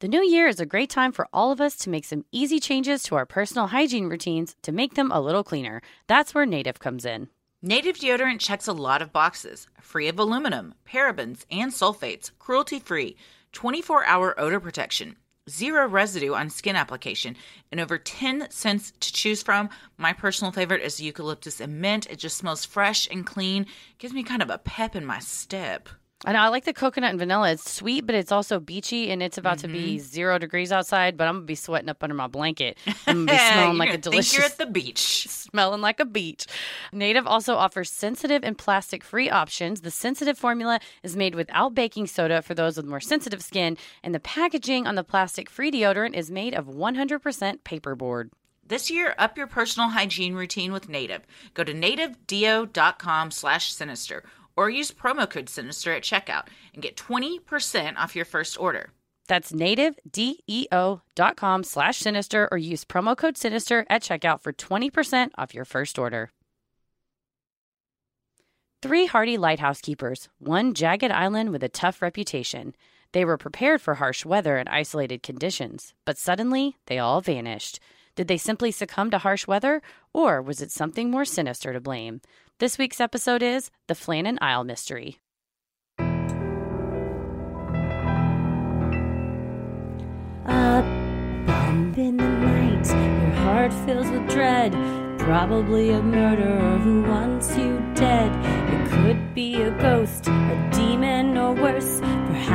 The new year is a great time for all of us to make some easy changes to our personal hygiene routines to make them a little cleaner. That's where Native comes in. Native deodorant checks a lot of boxes free of aluminum, parabens, and sulfates, cruelty free, 24 hour odor protection, zero residue on skin application, and over 10 scents to choose from. My personal favorite is eucalyptus and mint. It just smells fresh and clean, gives me kind of a pep in my step. I know I like the coconut and vanilla. It's sweet, but it's also beachy, and it's about to be mm-hmm. zero degrees outside. But I'm gonna be sweating up under my blanket. I'm gonna be smelling like a delicious. Think you're at the beach. smelling like a beach. Native also offers sensitive and plastic free options. The sensitive formula is made without baking soda for those with more sensitive skin, and the packaging on the plastic free deodorant is made of 100% paperboard. This year, up your personal hygiene routine with Native. Go to nativedeo.com slash sinister or use promo code sinister at checkout and get 20% off your first order. That's nativedeo.com slash sinister or use promo code sinister at checkout for 20% off your first order. Three hardy lighthouse keepers, one jagged island with a tough reputation. They were prepared for harsh weather and isolated conditions, but suddenly they all vanished. Did they simply succumb to harsh weather, or was it something more sinister to blame? This week's episode is The Flannan Isle Mystery. A bump in the night, your heart fills with dread. Probably a murderer who wants you dead. It could be a ghost, a demon, or worse.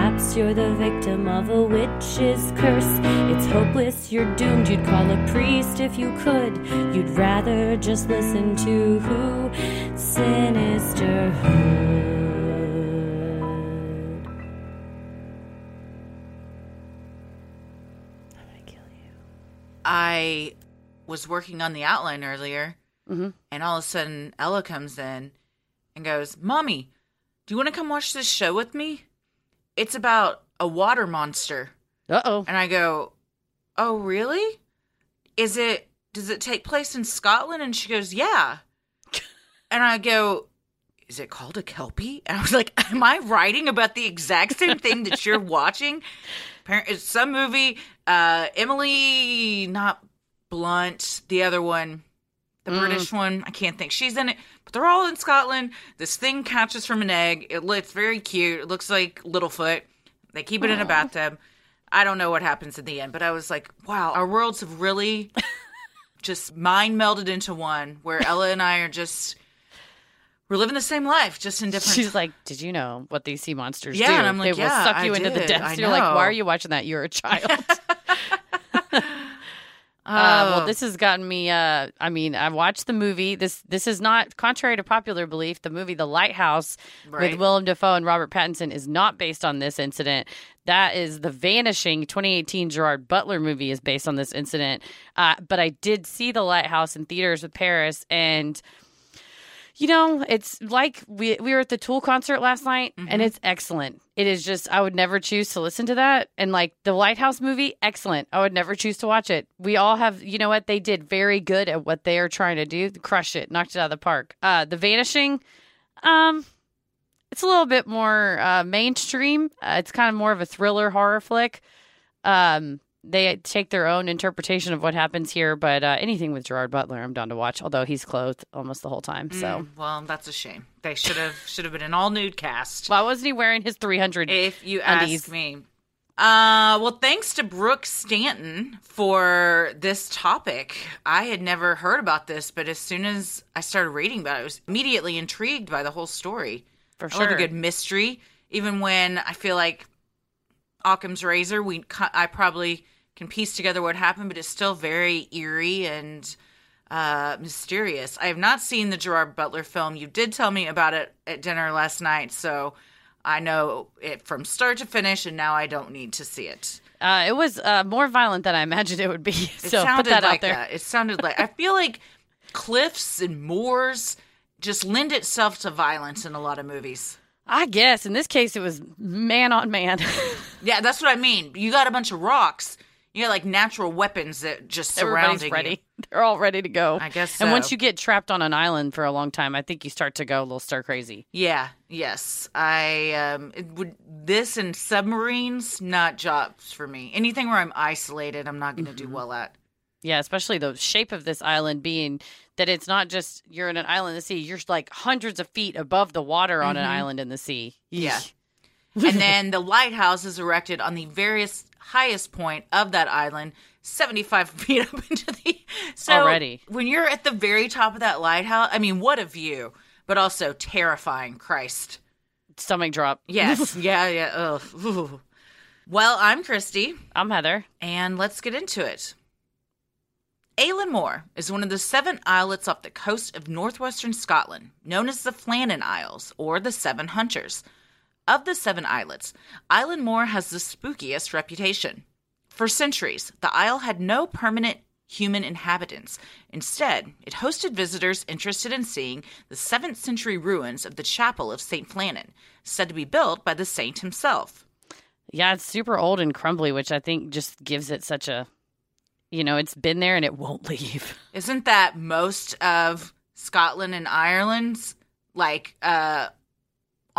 Perhaps you're the victim of a witch's curse. It's hopeless, you're doomed. You'd call a priest if you could. You'd rather just listen to who? Sinisterhood. I'm gonna kill you. I was working on the outline earlier, Mhm. and all of a sudden Ella comes in and goes, Mommy, do you want to come watch this show with me? It's about a water monster. Uh oh. And I go, Oh, really? Is it, does it take place in Scotland? And she goes, Yeah. And I go, Is it called a Kelpie? And I was like, Am I writing about the exact same thing that you're watching? It's some movie. Uh, Emily, not Blunt, the other one, the British mm. one. I can't think. She's in it, but they're all in Scotland. This thing catches from an egg. It looks very cute. It looks like Littlefoot. They keep it in a bathtub. I don't know what happens in the end, but I was like, wow, our worlds have really just mind melded into one where Ella and I are just. We're living the same life, just in different. She's like, "Did you know what these sea monsters Yeah, do? and I'm like, they will "Yeah, suck I you into the depths." You're like, "Why are you watching that? You're a child." Uh, well, Oh. this has gotten me. Uh, I mean, I watched the movie. This this is not contrary to popular belief. The movie The Lighthouse Right. with Willem Dafoe and Robert Pattinson is not based on this incident. That is the Vanishing 2018 Gerard Butler movie is based on this incident. Uh, but I did see The Lighthouse in theaters with Paris and. You know, it's like we we were at the Tool concert last night, and it's excellent. It is just I would never choose to listen to that. And like the Lighthouse movie, excellent. I would never choose to watch it. We all have, you know what they did very good at what they are trying to do, crush it, knocked it out of the park. Uh, the Vanishing, um, it's a little bit more uh, mainstream. Uh, it's kind of more of a thriller horror flick. Um, they take their own interpretation of what happens here, but uh, anything with Gerard Butler, I'm down to watch. Although he's clothed almost the whole time, so. Mm, well, that's a shame. They should have should have been an all nude cast. Why wasn't he wearing his 300? if you undies. ask me. Uh, well, thanks to Brooke Stanton for this topic. I had never heard about this, but as soon as I started reading about it, I was immediately intrigued by the whole story. For I love sure. a good mystery, even when I feel like Occam's razor. We, I probably can piece together what happened, but it's still very eerie and uh, mysterious. I have not seen the Gerard Butler film. You did tell me about it at dinner last night, so I know it from start to finish, and now I don't need to see it. Uh, it was uh, more violent than I imagined it would be. It so put sounded that like out there. that. It sounded like I feel like cliffs and moors just lend itself to violence in a lot of movies. I guess in this case it was man on man. Yeah, that's what I mean. You got a bunch of rocks. You You got like natural weapons that just surrounding Everybody's ready. They're all ready to go. I guess And once you get trapped on an island for a long time, I think you start to go a little stir crazy. Yeah, yes. I um it would this and submarines not jobs for me. Anything where I'm isolated, I'm not going to Mm-hmm. do well at. Yeah, especially the shape of this island being that it's not just you're in an island in the sea, you're like hundreds of feet above the water on an island in the sea. Mm-hmm. Yeah. And then the lighthouse is erected on the various highest point of that island 75 feet up into the so Already. when you're at the very top of that lighthouse i mean what a view but also terrifying christ Stomach drop. yes yeah yeah ugh. Ooh. well i'm christy I'm Heather. and let's get into it Eilean Mor is one of the seven islets off the coast of northwestern Scotland, known as the Flannan Isles or the Seven Hunters. Of the seven islets, Eilean Mor has the spookiest reputation. For centuries, the isle had no permanent human inhabitants. Instead, it hosted visitors interested in seeing the 7th century ruins of the chapel of St. Flannan, said to be built by the saint himself. Yeah, it's super old and crumbly, which I think just gives it such a, you know, it's been there and it won't leave. Isn't that most of Scotland and Ireland's like uh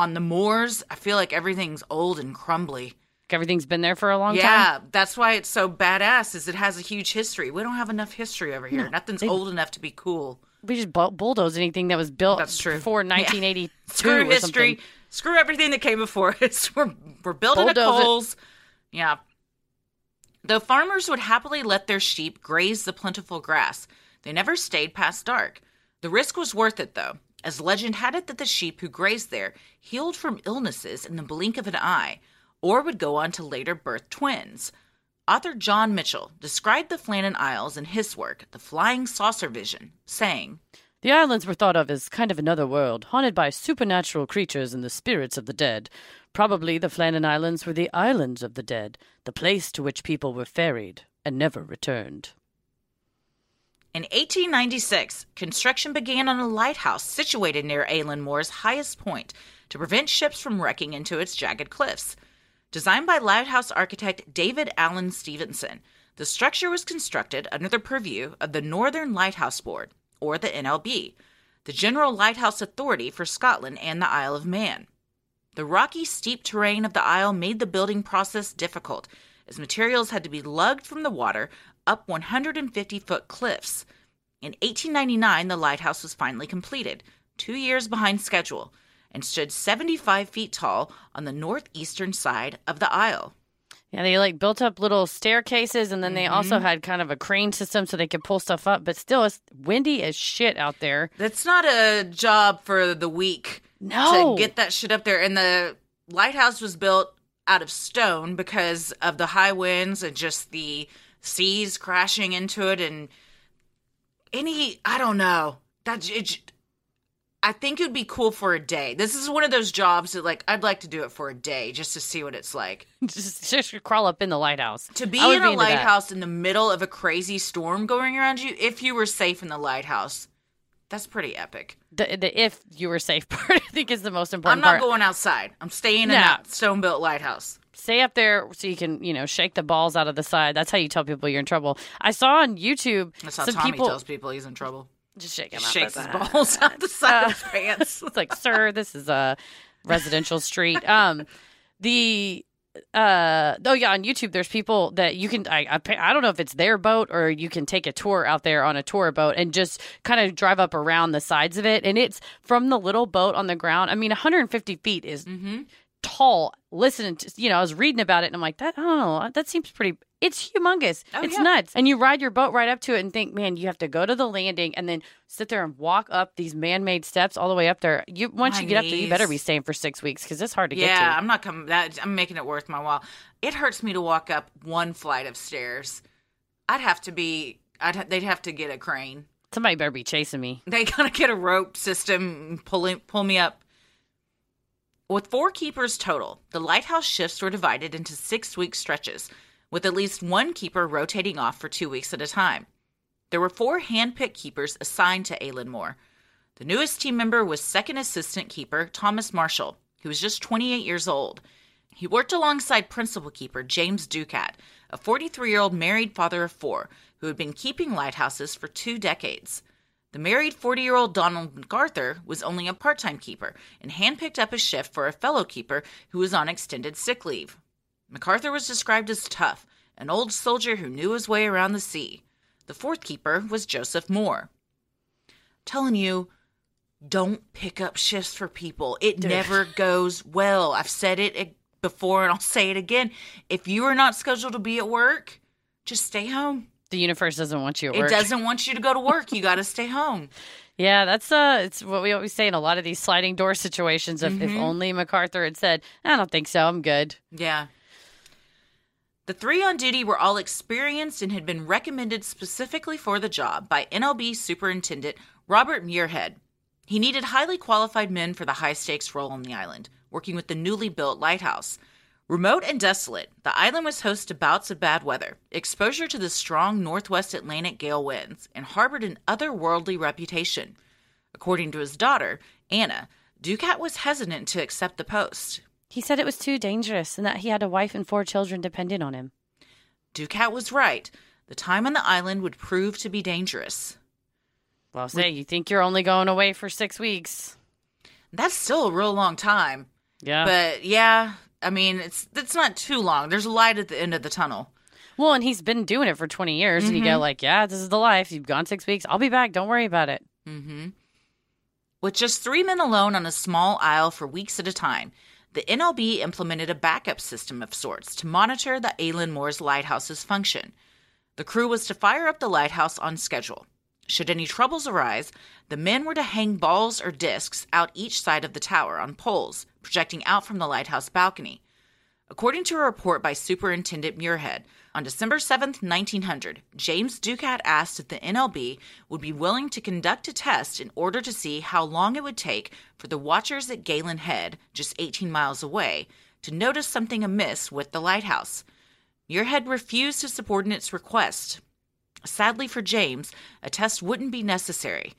on the moors? I feel like everything's old and crumbly. Like Everything's been there for a long time. Yeah, that's why it's so badass is it has a huge history. We don't have enough history over here. Nothing's they- old enough to be cool. We just bull- bulldoze anything that was built That's true. before Yeah. Screw or history. something. Screw everything that came before us. We're we're building a Bulldoze it. coals. Yeah. Though farmers would happily let their sheep graze the plentiful grass, they never stayed past dark. The risk was worth it, though, as legend had it that the sheep who grazed there healed from illnesses in the blink of an eye, or would go on to later birth twins. Author John Michell described the Flannan Isles in his work, The Flying Saucer Vision, saying, The islands were thought of as kind of another world, haunted by supernatural creatures and the spirits of the dead. Probably the Flannan Islands were the islands of the dead, the place to which people were ferried and never returned. In 1896, construction began on a lighthouse situated near Eilean Mor's highest point to prevent ships from wrecking into its jagged cliffs. Designed by lighthouse architect David Alan Stevenson, the structure was constructed under the purview of the Northern Lighthouse Board, or the NLB, the General Lighthouse Authority for Scotland and the Isle of Man. The rocky, steep terrain of the isle made the building process difficult, as materials had to be lugged from the water up 150 foot cliffs. In 1899, the lighthouse was finally completed, two years behind schedule, and stood 75 feet tall on the northeastern side of the isle. Yeah, they like built up little staircases and then they also Mm-hmm. had kind of a crane system so they could pull stuff up, but still it's windy as shit out there. That's not a job for the weak No. to get that shit up there. And the lighthouse was built out of stone because of the high winds and just the seas crashing into it and any I don't know that it, I think it would be cool for a day. This is one of those jobs that like I'd like to do it for a day just to see what it's like. just, just crawl up in the lighthouse. To be in a into that. lighthouse in the middle of a crazy storm going around you, if you were safe in the lighthouse, that's pretty epic. The, the if you were safe part, I think is the most important. I'm not part. going outside. I'm staying in Yeah. that stone built lighthouse. Stay up there so you can, you know, shake the balls out of the side. That's how you tell people you're in trouble. I saw on YouTube That's how some Tommy people tells people he's in trouble. just shake him Shakes his balls out the side of his pants. it's like, sir, this is a residential street. Um, the uh oh yeah on youtube there's people that you can I, I i don't know if it's their boat or you can take a tour out there on a tour boat and just kind of drive up around the sides of it and it's from the little boat on the ground i mean 150 feet is Mm-hmm. Tall listening to you know i was reading about it and i'm like that i don't know that seems pretty it's humongous Oh, it's yeah. nuts and you ride your boat right up to it and think man you have to go to the landing and then sit there and walk up these man-made steps all the way up there you once My you get up there you better be staying for six weeks because it's hard to get Yeah, to I'm not coming. That I'm making it worth my while. It hurts me to walk up one flight of stairs. I'd have to be. I'd. ha- They'd have to get a crane. somebody better be chasing me They gotta get a rope system pull pull me up. With four keepers total, the lighthouse shifts were divided into six week stretches, with at least one keeper rotating off for two weeks at a time. There were four hand-picked keepers assigned to Eilean Mor. The newest team member was second assistant keeper Thomas Marshall, who was just 28 years old. He worked alongside principal keeper James Ducat, a 43 year old married father of four who had been keeping lighthouses for two decades. The married 40 year old Donald MacArthur was only a part time keeper and handpicked up a shift for a fellow keeper who was on extended sick leave. MacArthur was described as tough, an old soldier who knew his way around the sea. The fourth keeper was Joseph Moore. telling you, don't pick up shifts for people. It never goes well. I've said it before and I'll say it again. If you are not scheduled to be at work, just stay home. The universe doesn't want you. It doesn't want you to go to work. You got to stay home. Yeah, that's uh, it's what we always say in a lot of these sliding door situations. If, if only MacArthur had said, "I don't think so. I'm good." Yeah. The three on duty were all experienced and had been recommended specifically for the job by NLB Superintendent Robert Muirhead. He needed highly qualified men for the high stakes role on the island, working with the newly built lighthouse. Remote and desolate, the island was host to bouts of bad weather, exposure to the strong northwest Atlantic gale winds, and harbored an otherworldly reputation. According to his daughter, Anna, Ducat was hesitant to accept the post. He said it was too dangerous and that he had a wife and four children dependent on him. Ducat was right. The time on the island would prove to be dangerous. Well, say you think you're only going away for six weeks. That's still a real long time. Yeah. But yeah, I mean, it's it's not too long. There's a light at the end of the tunnel. well, and he's been doing it for 20 years, and you go like, "Yeah, this is the life. You've gone six weeks. I'll be back. Don't worry about it." Mm-hmm. With just three men alone on a small isle for weeks at a time, the NLB implemented a backup system of sorts to monitor the Eilean Mor's lighthouse's function. The crew was to fire up the lighthouse on schedule. Should any troubles arise, the men were to hang balls or discs out each side of the tower on poles, projecting out from the lighthouse balcony. According to a report by Superintendent Muirhead, on December 7th, 1900, James Ducat asked if the NLB would be willing to conduct a test in order to see how long it would take for the watchers at Gallan Head, just 18 miles away, to notice something amiss with the lighthouse. Muirhead refused his subordinate's request. Sadly for James, a test wouldn't be necessary.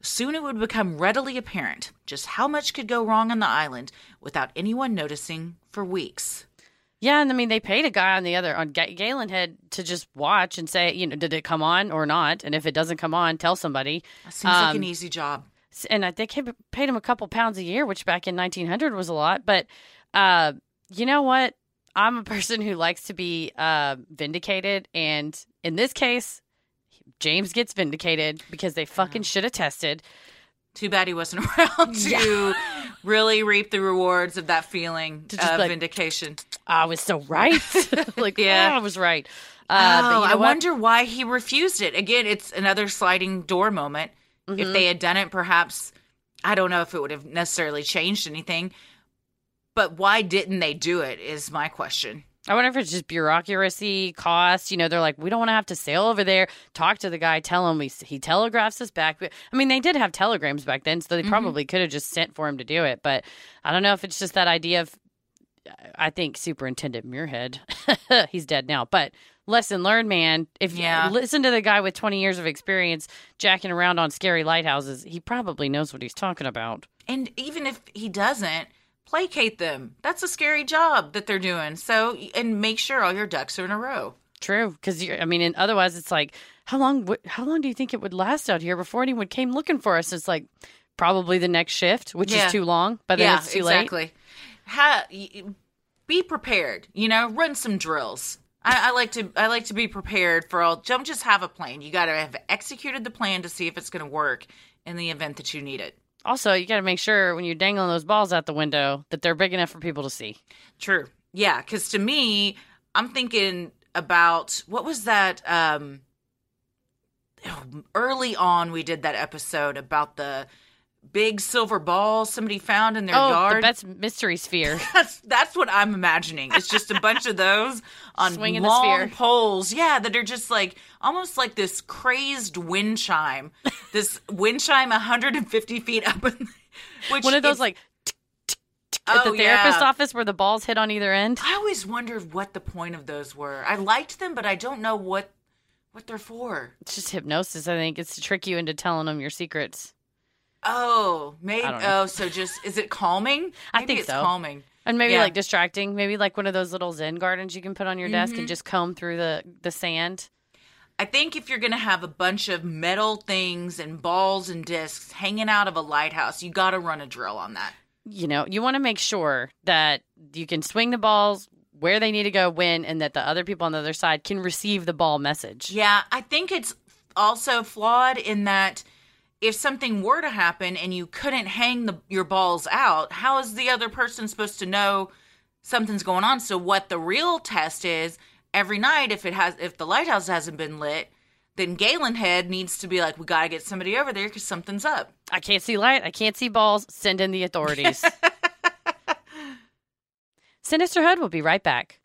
Soon it would become readily apparent just how much could go wrong on the island without anyone noticing for weeks. Yeah, and I mean they paid a guy on the other on Ga- Gallan Head to just watch and say, you know, did it come on or not? And if it doesn't come on, tell somebody. That seems like Um, an easy job. And I think he paid him a couple pounds a year, which back in 1900 was a lot. But uh, you know what? I'm a person who likes to be uh, vindicated, and in this case, James gets vindicated because they fucking should have tested. Too bad he wasn't around to really reap the rewards of that feeling To just of like- vindication. I was so right. like, Yeah. yeah, I was right. Uh, oh, you know I what? wonder why he refused it. Again, it's another sliding door moment. Mm-hmm. If they had done it, perhaps I don't know if it would have necessarily changed anything. But why didn't they do it? Is my question. I wonder if it's just bureaucracy, cost. You know, they're like, we don't want to have to sail over there, talk to the guy, tell him we, he telegraphs us back. I mean, they did have telegrams back then, so they mm-hmm. probably could have just sent for him to do it. But I don't know if it's just that idea of, I think Superintendent Muirhead, he's dead now, but lesson learned, man. If Yeah. you listen to the guy with 20 years of experience jacking around on scary lighthouses, he probably knows what he's talking about. And even if he doesn't, placate them. That's a scary job that they're doing. So, and make sure all your ducks are in a row. True, because you're I mean, and otherwise, it's like, how long? would how long do you think it would last out here before anyone came looking for us? It's like probably the next shift, which Yeah. is too long, but then yeah, it's too late. exactly. Ha- be prepared. You know, run some drills. I, I like to. I like to be prepared for all. Don't just have a plan. You got to have executed the plan to see if it's going to work in the event that you need it. Also, you got to make sure when you're dangling those balls out the window that they're big enough for people to see. True. Yeah, because to me, I'm thinking about what was that? Um, early on, we did that episode about the big silver ball somebody found in their oh, yard. the Betz mystery sphere. That's that's what I'm imagining. It's just a bunch of those on Swinging long poles. Yeah, that are just like almost like this crazed wind chime. This wind chime 150 feet up. In, which One of those like tick at the Oh, therapist office where the balls hit on either end. I always wondered what the point of those were. I liked them, but I don't know what what they're for. It's just hypnosis. I think it's to trick you into telling them your secrets. Oh, maybe. I don't know. Oh, so just is it calming? I think it's so. calming. And maybe Yeah. like distracting, maybe like one of those little Zen gardens you can put on your desk and mm-hmm. just comb through the the sand. I think if you're going to have a bunch of metal things and balls and discs hanging out of a lighthouse, you got to run a drill on that. You know, you want to make sure that you can swing the balls where they need to go when and that the other people on the other side can receive the ball message. Yeah, I think it's also flawed in that if something were to happen and you couldn't hang the, your balls out, how is the other person supposed to know something's going on? So what the real test is every night if it has if the lighthouse hasn't been lit, then Gallan Head needs to be like, we got to get somebody over there because something's up. I can't see light. I can't see balls. Send in the authorities. Sinisterhood will be right back.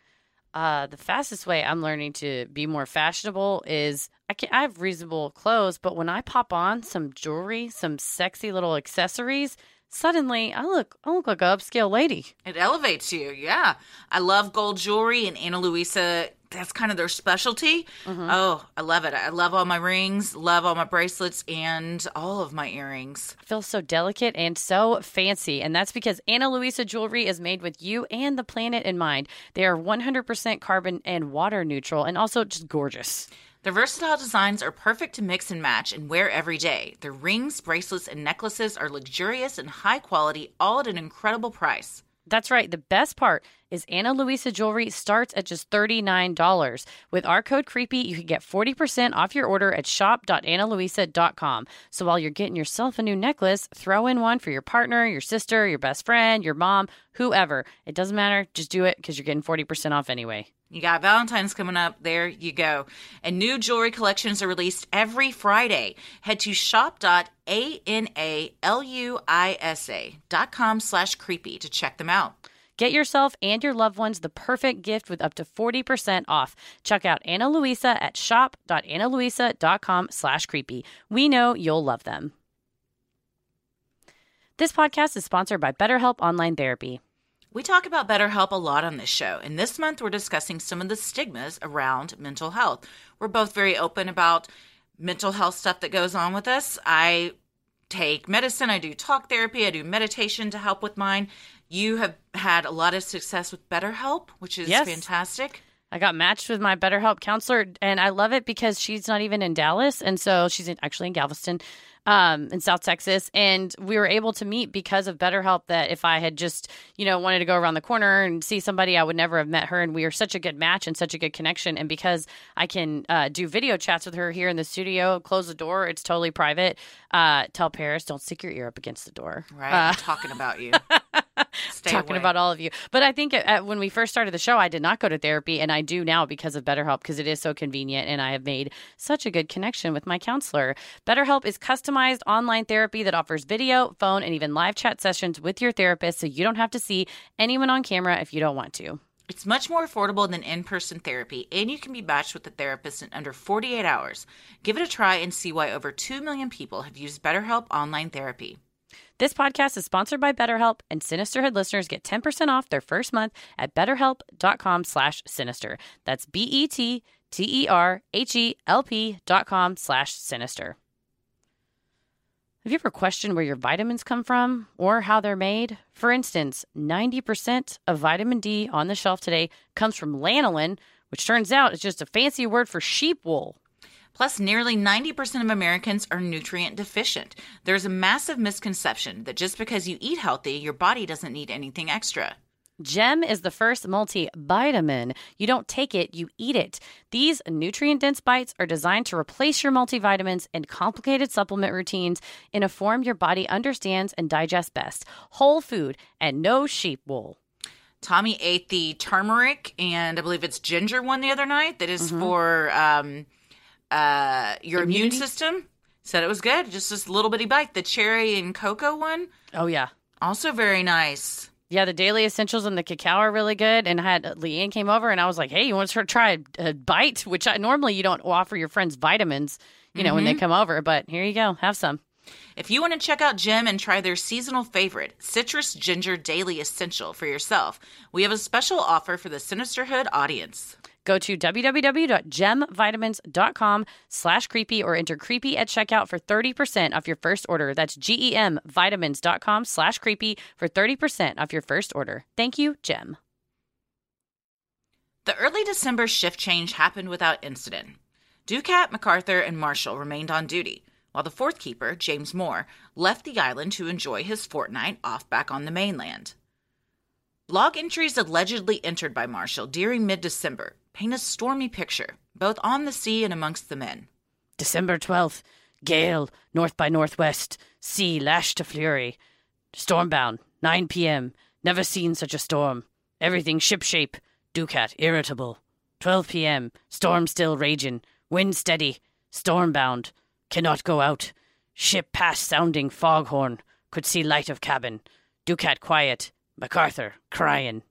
Uh, the fastest way I'm learning to be more fashionable is I can I have reasonable clothes, but when I pop on some jewelry, some sexy little accessories, suddenly I look I look like an upscale lady. It elevates you. Yeah. I love gold jewelry and Ana Luisa, that's kind of their specialty. Mm-hmm. Oh, I love it. I love all my rings, love all my bracelets and all of my earrings. feels so delicate and so fancy. And that's because Ana Luisa jewelry is made with you and the planet in mind. They are 100% carbon and water neutral and also just gorgeous. Their versatile designs are perfect to mix and match and wear every day. Their rings, bracelets, and necklaces are luxurious and high quality, all at an incredible price. That's right. The best part is Ana Luisa jewelry starts at just $39. With our code CREEPY, you can get 40% off your order at shop.analuisa.com. So while you're getting yourself a new necklace, throw in one for your partner, your sister, your best friend, your mom, whoever. It doesn't matter. Just do it because you're getting 40% off anyway. You got Valentine's coming up. There you go. And new jewelry collections are released every Friday. Head to shop.analuisa.com slash creepy to check them out. Get yourself and your loved ones the perfect gift with up to 40% off. Check out Ana Luisa at shop.analuisa.com slash creepy. We know you'll love them. This podcast is sponsored by BetterHelp Online Therapy. We talk about BetterHelp a lot on this show, and this month we're discussing some of the stigmas around mental health. We're both very open about mental health stuff that goes on with us. I take medicine, I do talk therapy, I do meditation to help with mine. You have had a lot of success with BetterHelp, which is Yes. fantastic. I got matched with my BetterHelp counselor, and I love it because she's not even in Dallas, and so she's in, actually in Galveston, um, in South Texas, and we were able to meet because of BetterHelp. That if I had just, you know, wanted to go around the corner and see somebody, I would never have met her, and we are such a good match and such a good connection. And because I can uh, do video chats with her here in the studio, close the door, it's totally private. Uh, tell Paris, don't stick your ear up against the door. Right? Uh, I'm talking about you. Talking away. about all of you. But I think at, when we first started the show, I did not go to therapy, and I do now because of BetterHelp because it is so convenient, and I have made such a good connection with my counselor. BetterHelp is customized online therapy that offers video, phone, and even live chat sessions with your therapist, so you don't have to see anyone on camera if you don't want to. It's much more affordable than in person therapy, and you can be matched with a therapist in under 48 hours. Give it a try and see why over 2 million people have used BetterHelp online therapy. This podcast is sponsored by BetterHelp, and Sinisterhood listeners get 10% off their first month at betterhelp.com slash sinister. That's B-E-T-T-E-R-H-E-L-P dot com slash sinister. Have you ever questioned where your vitamins come from or how they're made? For instance, 90% of vitamin D on the shelf today comes from lanolin, which turns out is just a fancy word for sheep wool. Plus, nearly 90% of Americans are nutrient deficient. There's a massive misconception that just because you eat healthy, your body doesn't need anything extra. Gem is the first multivitamin. You don't take it, you eat it. These nutrient dense bites are designed to replace your multivitamins and complicated supplement routines in a form your body understands and digests best. Whole food and no sheep wool. Tommy ate the turmeric and I believe it's ginger one the other night that is for um, uh, your immune system. Said it was good. Just this little bitty bite. The cherry and cocoa one, Oh, yeah. also very nice. Yeah, the daily essentials and the cacao are really good. And I had Leanne came over and I was like, hey, you want to try a bite? Which I, normally you don't offer your friends vitamins, you know, when they come over. But here you go. Have some. If you want to check out Gem and try their seasonal favorite, Citrus Ginger Daily Essential for yourself, we have a special offer for the Sinisterhood audience. Go to www.gemvitamins.com slash creepy or enter creepy at checkout for 30% off your first order. That's G-E-M vitamins.com slash creepy for 30% off your first order. Thank you, Gem. The early December shift change happened without incident. Ducat, MacArthur, and Marshall remained on duty, while the fourth keeper, James Moore, left the island to enjoy his fortnight off back on the mainland. Log entries allegedly entered by Marshall during mid December paint a stormy picture, both on the sea and amongst the men. December 12th, gale, north by northwest, sea lashed to fury. Stormbound, 9 p.m. Never seen such a storm. Everything shipshape. Ducat irritable. 12 p.m. Storm still raging. Wind steady. Stormbound. Cannot go out. Ship past sounding foghorn. Could see light of cabin. Ducat quiet. MacArthur crying.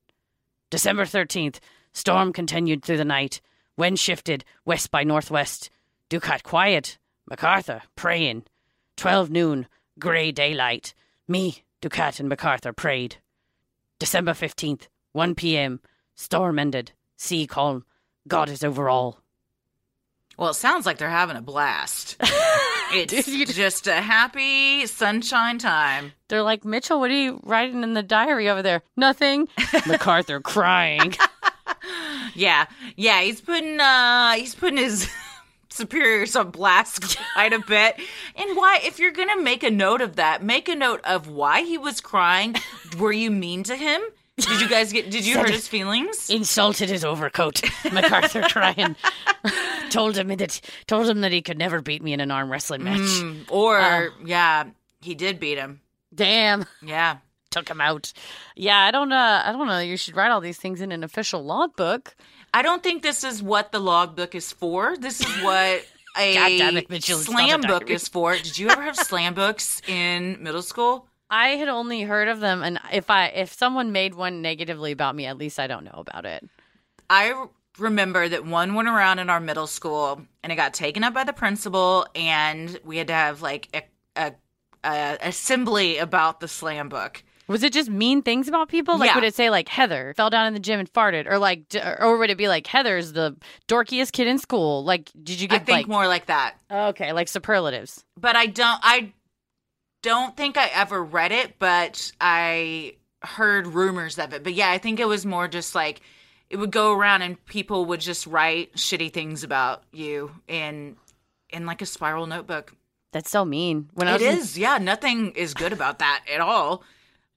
December 13th. Storm continued through the night. Wind shifted west by northwest. Ducat quiet. MacArthur praying. 12 noon. Grey daylight. Me, Ducat, and MacArthur prayed. December 15th, 1 p.m. Storm ended. Sea calm. God is over all. Well, it sounds like they're having a blast. it's just a happy sunshine time. They're like, Mitchell, what are you writing in the diary over there? Nothing. MacArthur crying. Yeah, yeah, he's putting uh he's putting his superiors on blast quite a bit. And why if you're gonna make a note of that, make a note of why he was crying. Were you mean to him? Did you guys get did you hurt his feelings? Insulted his overcoat. MacArthur crying. told him that told him that he could never beat me in an arm wrestling match. Mm, or yeah, he did beat him. Damn. Yeah. Took him out. Yeah, I don't uh I don't know. You should write all these things in an official logbook. I don't think this is what the logbook is for. This is what a it, Mitchell, it's a slam book is for. Did you ever have slam books in middle school? I had only heard of them and if I if someone made one negatively about me, at least I don't know about it. I remember that one went around in our middle school and it got taken up by the principal and we had to have like a, a, a assembly about the slam book. Was it just mean things about people? Like, Yeah. would it say like Heather fell down in the gym and farted, or like, d- or would it be like Heather's the dorkiest kid in school? Like, did you I think like more like that. okay, like superlatives? But I don't I don't think I ever read it, but I heard rumors of it. But yeah, I think it was more just like it would go around and people would just write shitty things about you in in like a spiral notebook. That's so mean. When I It was in- yeah. Nothing is good about that at all.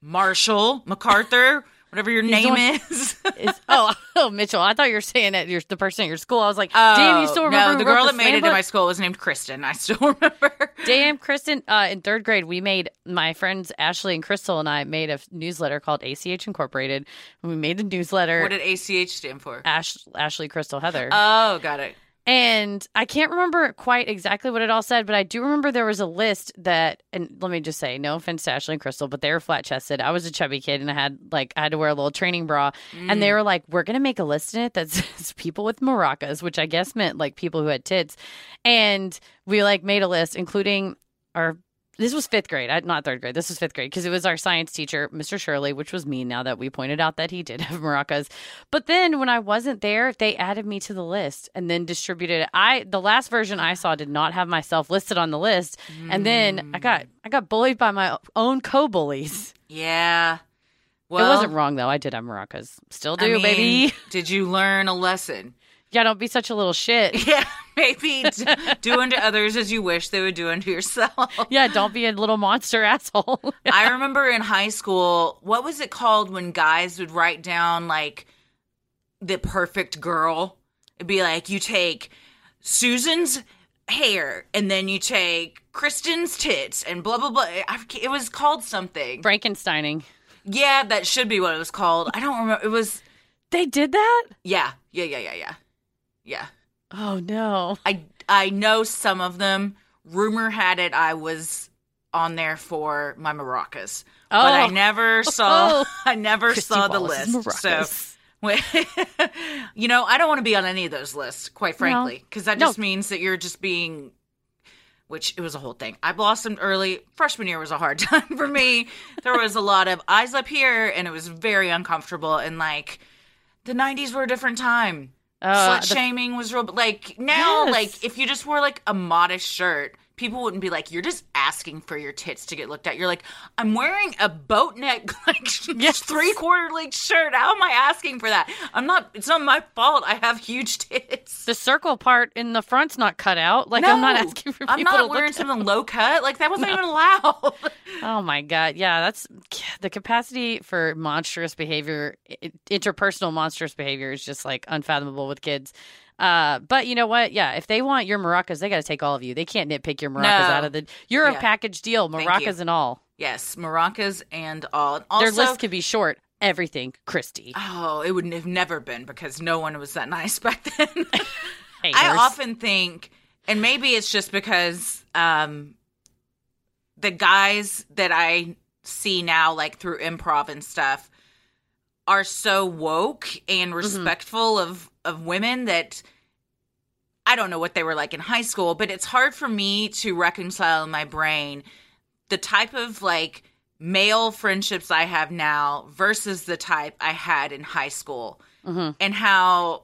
Marshall, MacArthur, whatever your name one- is. is- oh, oh, Mitchell. I thought you were saying that you're the person at your school. I was like, oh, damn, you still remember No, the girl that made it in my school was named Kristen. I still remember. Damn, Kristen. Uh, in third grade, we made my friends Ashley and Crystal and I made a newsletter called ACH Incorporated. And we made the newsletter. What did ACH stand for? Ash, Ashley, Crystal, Heather. Oh, got it. And I can't remember quite exactly what it all said, but I do remember there was a list that, and let me just say, no offense to Ashley and Crystal, but they were flat chested. I was a chubby kid and I had like, I had to wear a little training bra. And Mm. they were like, we're going to make a list in it that says people with maracas, which I guess meant like people who had tits. And we like made a list, including our, this was fifth grade, I, not third grade. This was fifth grade because it was our science teacher, Mr. Shirley, which was me now that we pointed out that he did have maracas. But then when I wasn't there, they added me to the list and then distributed it. I the last version I saw did not have myself listed on the list. And then I mm. got I got bullied by my own co-bullies. Yeah. Well, it wasn't wrong though. I did have maracas. Still do, I mean, baby. Did you learn a lesson? Yeah, don't be such a little shit. Yeah, maybe d- do unto others as you wish they would do unto yourself. Yeah, don't be a little monster asshole. I remember in high school, what was it called when guys would write down like the perfect girl? It'd be like you take Susan's hair and then you take Kristen's tits and blah blah blah. I, it was called something. Frankensteining. Yeah, that should be what it was called. I don't remember. It was They did that? yeah, yeah, yeah, yeah, yeah, yeah. Oh no. I I know some of them. Rumor had it I was on there for my maracas, Oh. but I oh. never saw. Oh. I never Christy saw the list. So, you know, I don't want to be on any of those lists, quite frankly, because that No. just means that you're just being. Which it was a whole thing. I blossomed early. Freshman year was a hard time for me. There was a lot of eyes up here, and it was very uncomfortable. And like, the '90s were a different time. Uh, Slut the- shaming was real. Like now, Yes. like if you just wore like a modest shirt, people wouldn't be like, "You're just asking for your tits to get looked at." You're like, "I'm wearing a boat neck, like Yes. three quarter length shirt. How am I asking for that? I'm not. It's not my fault. I have huge tits. the circle part in the front's not cut out. Like I'm not asking for people I'm not wearing something low cut. Like that wasn't even allowed. Oh my god, yeah, that's the capacity for monstrous behavior, interpersonal monstrous behavior is just like unfathomable with kids. Uh, but you know what? Yeah, if they want your maracas, they got to take all of you. They can't nitpick your maracas No. out of the. You're a Yeah. package deal, maracas and all. yes, maracas and all. Also, Their list could be short. Everything, Christy. Oh, it would have never been because no one was that nice back then. I often think, and maybe it's just because um, the guys that I see now, like through improv and stuff, are so woke and respectful of of women that I don't know what they were like in high school, but it's hard for me to reconcile in my brain the type of like male friendships I have now versus the type I had in high school Mhm. and how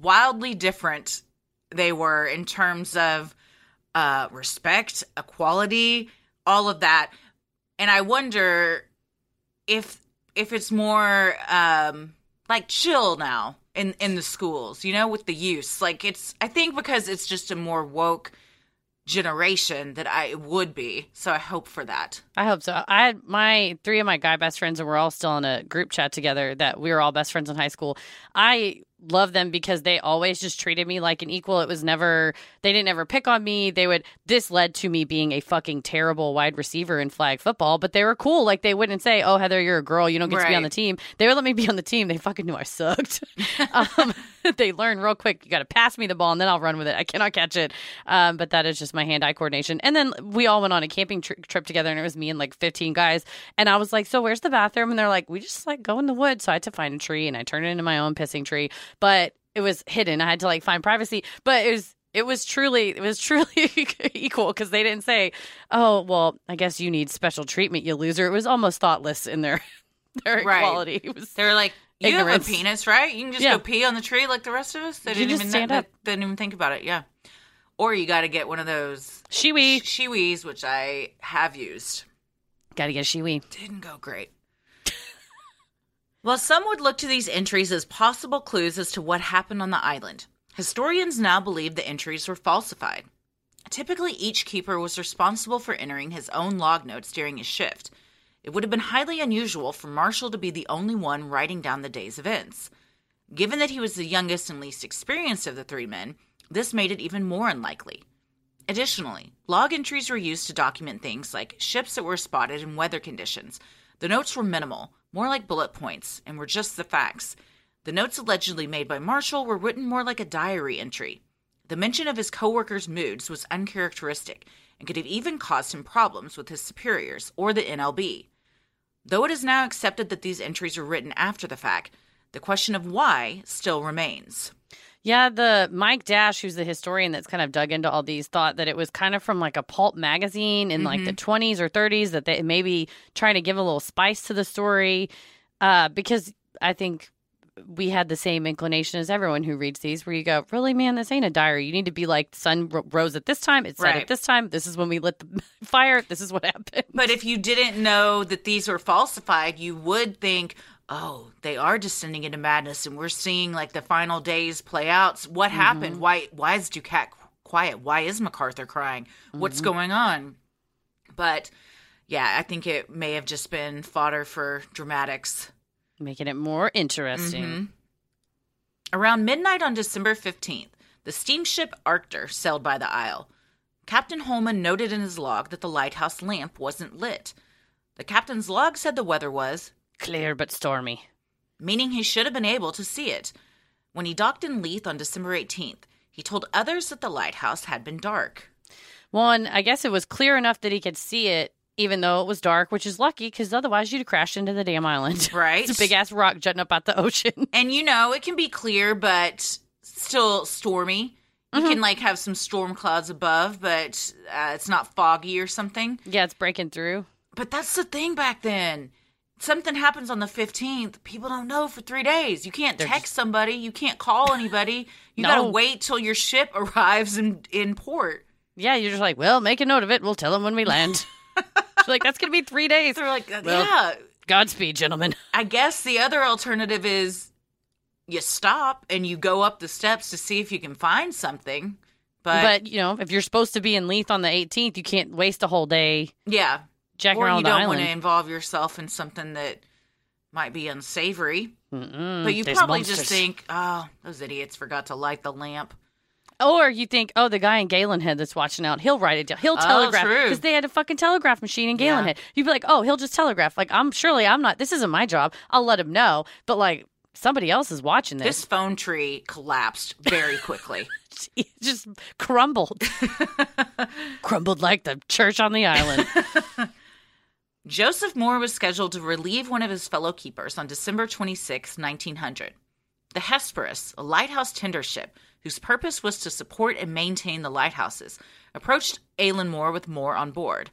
wildly different they were in terms of uh, respect, equality, all of that. And I wonder if if it's more um, like chill now in in the schools, you know, with the use. Like it's I think because it's just a more woke generation that I would be. So I hope for that. I hope so. I had my three of my guy best friends, and we're all still in a group chat together. That we were all best friends in high school. I love them because they always just treated me like an equal. It was never they didn't ever pick on me. They would. This led to me being a fucking terrible wide receiver in flag football, but they were cool. Like they wouldn't say, "Oh, Heather, you're a girl. You don't get to be on the team." They would let me be on the team. They fucking knew I sucked. um, they learned real quick. You got to pass me the ball, and then I'll run with it. I cannot catch it. Um, but that is just my hand-eye coordination. And then we all went on a camping tri- trip together, and it was me and like 15 guys. And I was like, "So where's the bathroom?" And they're like, "We just like go in the woods." So I had to find a tree, and I turned it into my own pissing tree. But it was hidden. I had to like find privacy. But it was. It was truly, it was truly equal because they didn't say, "Oh, well, I guess you need special treatment, you loser." It was almost thoughtless in their their Right. equality. It was They were like, "You Ignorance. have a penis, right? You can just Yeah. go pee on the tree like the rest of us." They You didn't even up. They didn't even think about it. Yeah. Or you got to get one of those Shewee. shiwis, which I have used. Got to get a Shewee. Didn't go great. While some would look to these entries as possible clues as to what happened on the island, historians now believe the entries were falsified. Typically, each keeper was responsible for entering his own log notes during his shift. It would have been highly unusual for Marshall to be the only one writing down the day's events. Given that he was the youngest and least experienced of the three men, this made it even more unlikely. Additionally, log entries were used to document things like ships that were spotted and weather conditions. The notes were minimal, more like bullet points, and were just the facts. The notes allegedly made by Marshall were written more like a diary entry. The mention of his coworkers' moods was uncharacteristic and could have even caused him problems with his superiors or the NLB. Though it is now accepted that these entries were written after the fact, the question of why still remains. Yeah, the Mike Dash, who's the historian that's kind of dug into all these, thought that it was kind of from like a pulp magazine in like the 20s or 30s that they maybe trying to give a little spice to the story. Uh, because I think we had the same inclination as everyone who reads these, where you go, really, man, this ain't a diary. You need to be like, sun ro- rose at this time, it set Right. at this time. This is when we lit the fire. This is what happened. But if you didn't know that these were falsified, you would think, oh, they are descending into madness and we're seeing like the final days play out. What happened? Why why is Ducat quiet? Why is MacArthur crying? What's going on? But yeah, I think it may have just been fodder for dramatics. Making it more interesting. Mhm. Around midnight on December 15th, the steamship Archtor sailed by the Isle. Captain Holman noted in his log that the lighthouse lamp wasn't lit. The captain's log said the weather was, Clear but stormy. meaning he should have been able to see it. When he docked in Leith on December 18th, he told others that the lighthouse had been dark. One, I guess it was clear enough that he could see it, even though it was dark, which is lucky because otherwise you'd have crashed into the damn island. Right. it's a big ass rock jutting up out the ocean. And you know, it can be clear, but still stormy. You can like have some storm clouds above, but uh, it's not foggy or something. yeah, it's breaking through. But that's the thing back then. Something happens on the 15th, people don't know for three days. You can't text somebody, you can't call anybody. You No. gotta wait till your ship arrives in, in port. Yeah, you're just like, well, make a note of it. We'll tell them when we land. She's like, that's gonna be three days. They're like, Well- yeah. Godspeed, gentlemen. I guess the other alternative is you stop and you go up the steps to see if you can find something. But, But you know, if you're supposed to be in Leith on the 18th, you can't waste a whole day yeah, jacking or around you don't want to involve yourself in something that might be unsavory. Mm-mm, But you probably monsters. just think, oh, those idiots forgot to light the lamp. Or you think, oh, the guy in Gallan Head that's watching out, he'll write it down. He'll Oh, telegraph because they had a fucking telegraph machine in Gallan Yeah. Head. You'd be like, oh, he'll just telegraph. Like, I'm surely I'm not. This isn't my job. I'll let him know. But like, somebody else is watching This this. phone tree collapsed very quickly. It just crumbled, crumbled like the church on the island. Joseph Moore was scheduled to relieve one of his fellow keepers on December 26, 1900. The Hesperus, a lighthouse tender ship whose purpose was to support and maintain the lighthouses, approached Eilean Mor with Moore on board.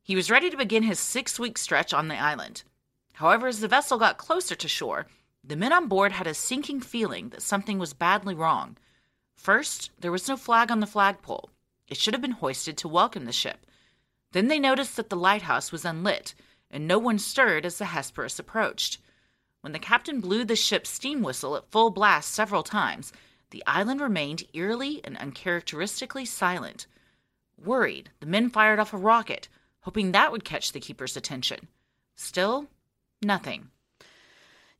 He was ready to begin his six week stretch on the island. However, as the vessel got closer to shore, the men on board had a sinking feeling that something was badly wrong. First, there was no flag on the flagpole. It should have been hoisted to welcome the ship. Then they noticed that the lighthouse was unlit, and no one stirred as the Hesperus approached. When the captain blew the ship's steam whistle at full blast several times, the island remained eerily and uncharacteristically silent. Worried, the men fired off a rocket, hoping that would catch the keeper's attention. Still, nothing.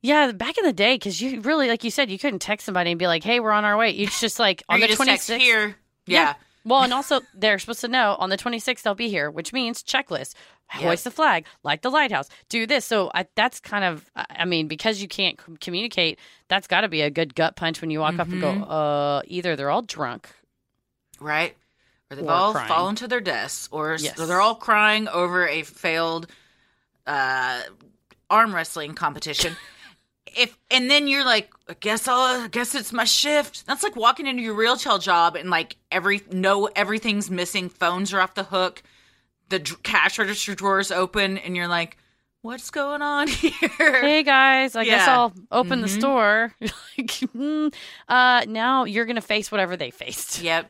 yeah, back in the day, because you really, like you said, you couldn't text somebody and be like, hey, we're on our way. It's just like on the 26th. here. Yeah. Well, and also they're supposed to know on the 26th they'll be here, which means checklist, Yep. hoist the flag, light the lighthouse, do this. So I, that's kind of, I mean, because you can't c- communicate, that's got to be a good gut punch when you walk up and go, Mm-hmm. uh, either they're all drunk. right? Or they've Or all crying. fallen to their deaths, or Yes. they're all crying over a failed uh, arm wrestling competition. if and then you're like, I guess I'll, I guess it's my shift. That's like walking into your retail job and like every no everything's missing, phones are off the hook, the cash register drawers open, and you're like, what's going on here? Hey guys, I guess I'll open the Mhm. store. like, mm, uh, now you're to face whatever they faced. Yep.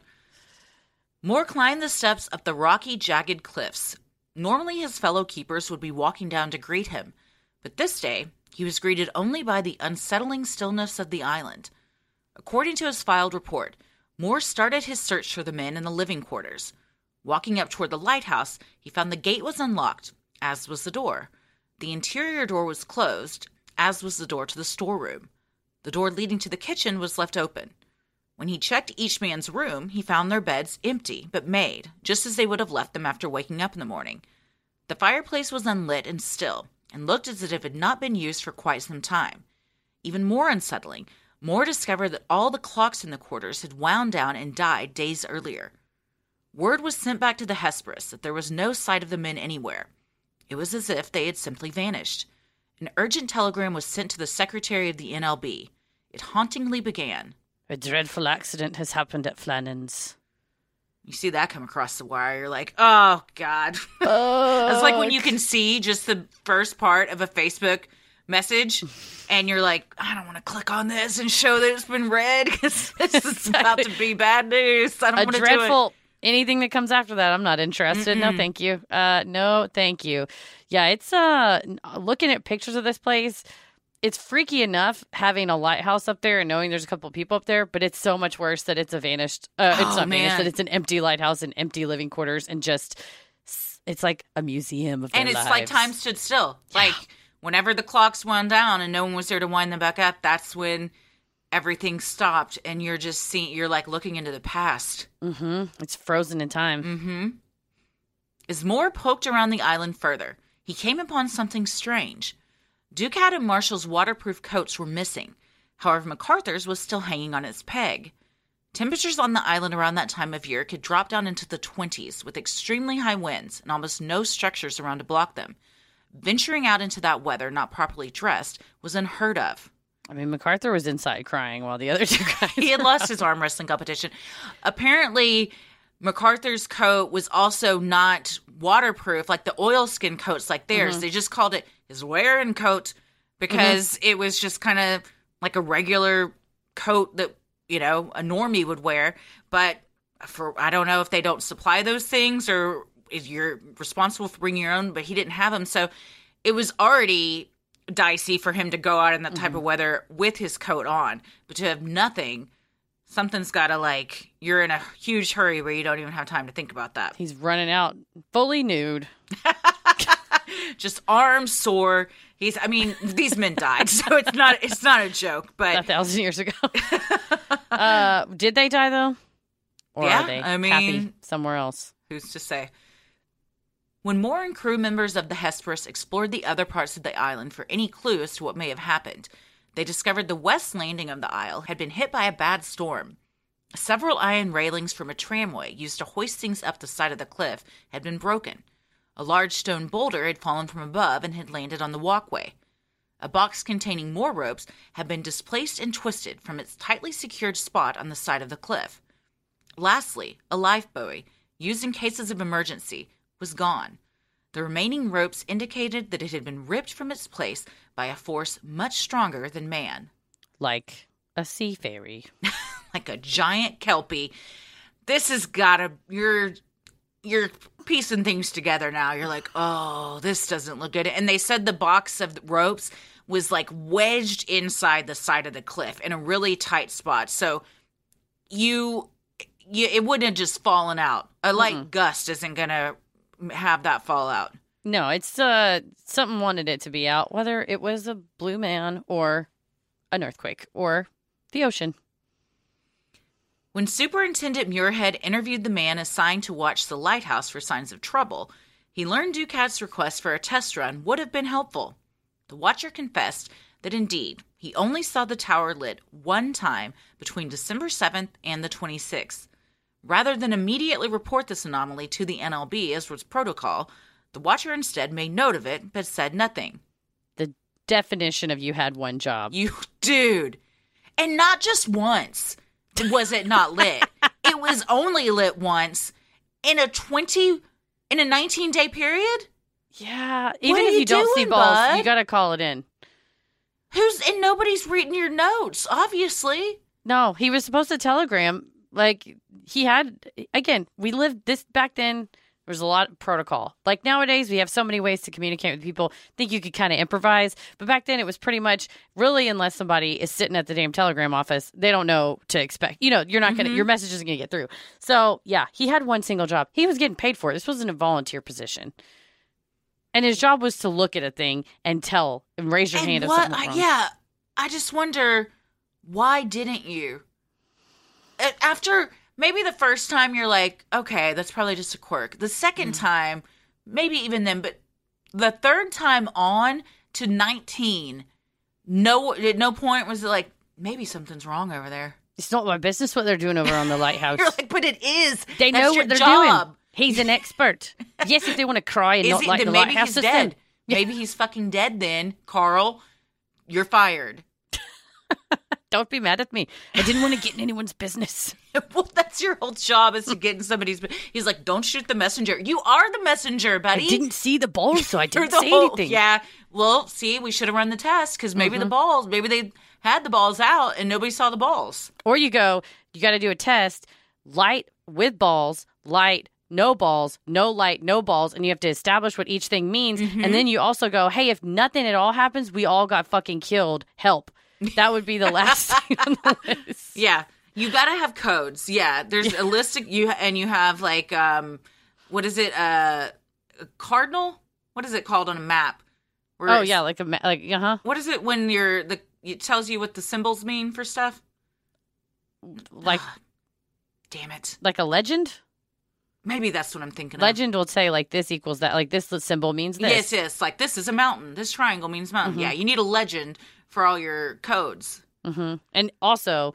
Moore climbed the steps up the rocky, jagged cliffs. Normally, his fellow keepers would be walking down to greet him, but this day he was greeted only by the unsettling stillness of the island. According to his filed report, Moore started his search for the men in the living quarters. Walking up toward the lighthouse, he found the gate was unlocked, as was the door. The interior door was closed, as was the door to the storeroom. The door leading to the kitchen was left open. When he checked each man's room, he found their beds empty but made, just as they would have left them after waking up in the morning. The fireplace was unlit and still, and looked as if it had not been used for quite some time. Even more unsettling, Moore discovered that all the clocks in the quarters had wound down and died days earlier. Word was sent back to the Hesperus that there was no sight of the men anywhere. It was as if they had simply vanished. An urgent telegram was sent to the secretary of the NLB. It hauntingly began A dreadful accident has happened at Flannan's. You see that come across the wire, you're like, oh God. It's like when you can see just the first part of a Facebook message and you're like, I don't want to click on this and show that it's been read because this is about to be bad news. I don't want to do it. anything that comes after that i'm not interested no thank you uh no thank you yeah it's uh looking at pictures of this place it's freaky enough having a lighthouse up there and knowing there's a couple people up there but it's so much worse that it's a vanished uh it's Oh, not vanished that it's an empty lighthouse and empty living quarters and just it's like a museum of And it's like time stood still. Like whenever the clocks wound down and no one was there to wind them back up, that's when everything stopped and you're just seeing, you're like looking into the past. mm-hmm. it's frozen in time Mm-hmm. As Moore poked around the island further, he came upon something strange. Ducat and Marshall's waterproof coats were missing. However, MacArthur's was still hanging on its peg. Temperatures on the island around that time of year could drop down into the 20s with extremely high winds and almost no structures around to block them. Venturing out into that weather not properly dressed was unheard of. i mean macarthur was inside crying while the other two guys he had lost his arm wrestling competition. Apparently, MacArthur's coat was also not waterproof like the oilskin coats like theirs. Mm-hmm. They just called it his wearing coat because Mm-hmm. it was just kind of like a regular coat that you know a normie would wear. But for I don't know if they don't supply those things or if you're responsible for bringing your own. But he didn't have them, so it was already dicey for him to go out in that type of weather with his coat on. But to have nothing, something's got to like you're in a huge hurry where you don't even have time to think about that. He's running out fully nude. Just arms sore. He's I mean these men died, so it's not it's not a joke. But a thousand years ago. uh, did they die though? Or Yeah, are they I mean- happy somewhere else? who's to say? When Moore and crew members of the Hesperus explored the other parts of the island for any clue as to what may have happened, they discovered the west landing of the isle had been hit by a bad storm. Several iron railings from a tramway used to hoist things up the side of the cliff had been broken. A large stone boulder had fallen from above and had landed on the walkway. A box containing more ropes had been displaced and twisted from its tightly secured spot on the side of the cliff. Lastly, a life buoy, used in cases of emergency, was gone. The remaining ropes indicated that it had been ripped from its place by a force much stronger than man, Like a sea fairy. like a giant kelpie. This has got to you're you're piecing things together now. You're like, oh, this doesn't look good. And they said the box of ropes was like wedged inside the side of the cliff in a really tight spot. So you, you it wouldn't have just fallen out. A light gust isn't gonna have that fall out. No, it's uh something wanted it to be out, whether it was a blue man or an earthquake or the ocean. When Superintendent Muirhead interviewed the man assigned to watch the lighthouse for signs of trouble, he learned Ducat's request for a test run would have been helpful. The watcher confessed that indeed he only saw the tower lit one time between December 7th and the 26th. Rather than immediately report this anomaly to the NLB as was protocol, the watcher instead made note of it but said nothing. The definition of you had one job. You dude. And not just once was it not lit. it was only lit once in a 20 in a 19 day period. yeah, even if you you don't see balls, bud? you got to call it in. Who's and nobody's reading your notes, obviously. No, he was supposed to telegram. Like he had again. We lived this back then. There was a lot of protocol. Like nowadays, we have so many ways to communicate with people. Think you could kind of improvise, but back then it was pretty much really unless somebody is sitting at the damn telegram office, they don't know to expect. You know, you're not gonna your mm-hmm. message isn't gonna get through. So yeah, he had one single job. He was getting paid for it. This wasn't a volunteer position. And his job was to look at a thing and tell and raise your And hand if what? something I- wrong. yeah, I just wonder why didn't you? After maybe the first time, you're like, okay, that's probably just a quirk. The 2nd Mm. time, maybe even then, but the third time on to 19, no, at no point was it like maybe something's wrong over there. It's not my business what they're doing over on the lighthouse. You're like, but it is. They That's know what they're job. doing. He's an expert. yes, if they want to cry and Is not like the maybe lighthouse he's system. dead. Maybe he's fucking dead. Then Carl, you're fired. Don't be mad at me. I didn't want to get in anyone's business. well, that's your whole job is to get in somebody's. He's like, don't shoot the messenger. You are the messenger, buddy. I didn't see the balls, so I didn't say whole- anything. Yeah. Well, see, we should have run the test because maybe Mm-hmm. the balls, maybe they had the balls out and nobody saw the balls. Or you go, you got to do a test, light with balls, light, no balls, no light, no balls, and you have to establish what each thing means. Mm-hmm. And then you also go, hey, if nothing at all happens, we all got fucking killed. Help. That would be the last thing on the list. Yeah. You got to have codes. Yeah. There's a list of you, and you have like, um, what is it? Uh, a cardinal? What is it called on a map? Where Oh yeah, like a ma- like uh huh, What is it when you're the? It tells you what the symbols mean for stuff. like Damn it. like a legend. Maybe that's what I'm thinking. of. Legend will say like this equals that, like this symbol means this. Yes, yes. Like this is a mountain. This triangle means mountain. Mm-hmm. Yeah, you need a legend for all your codes. hmm And also,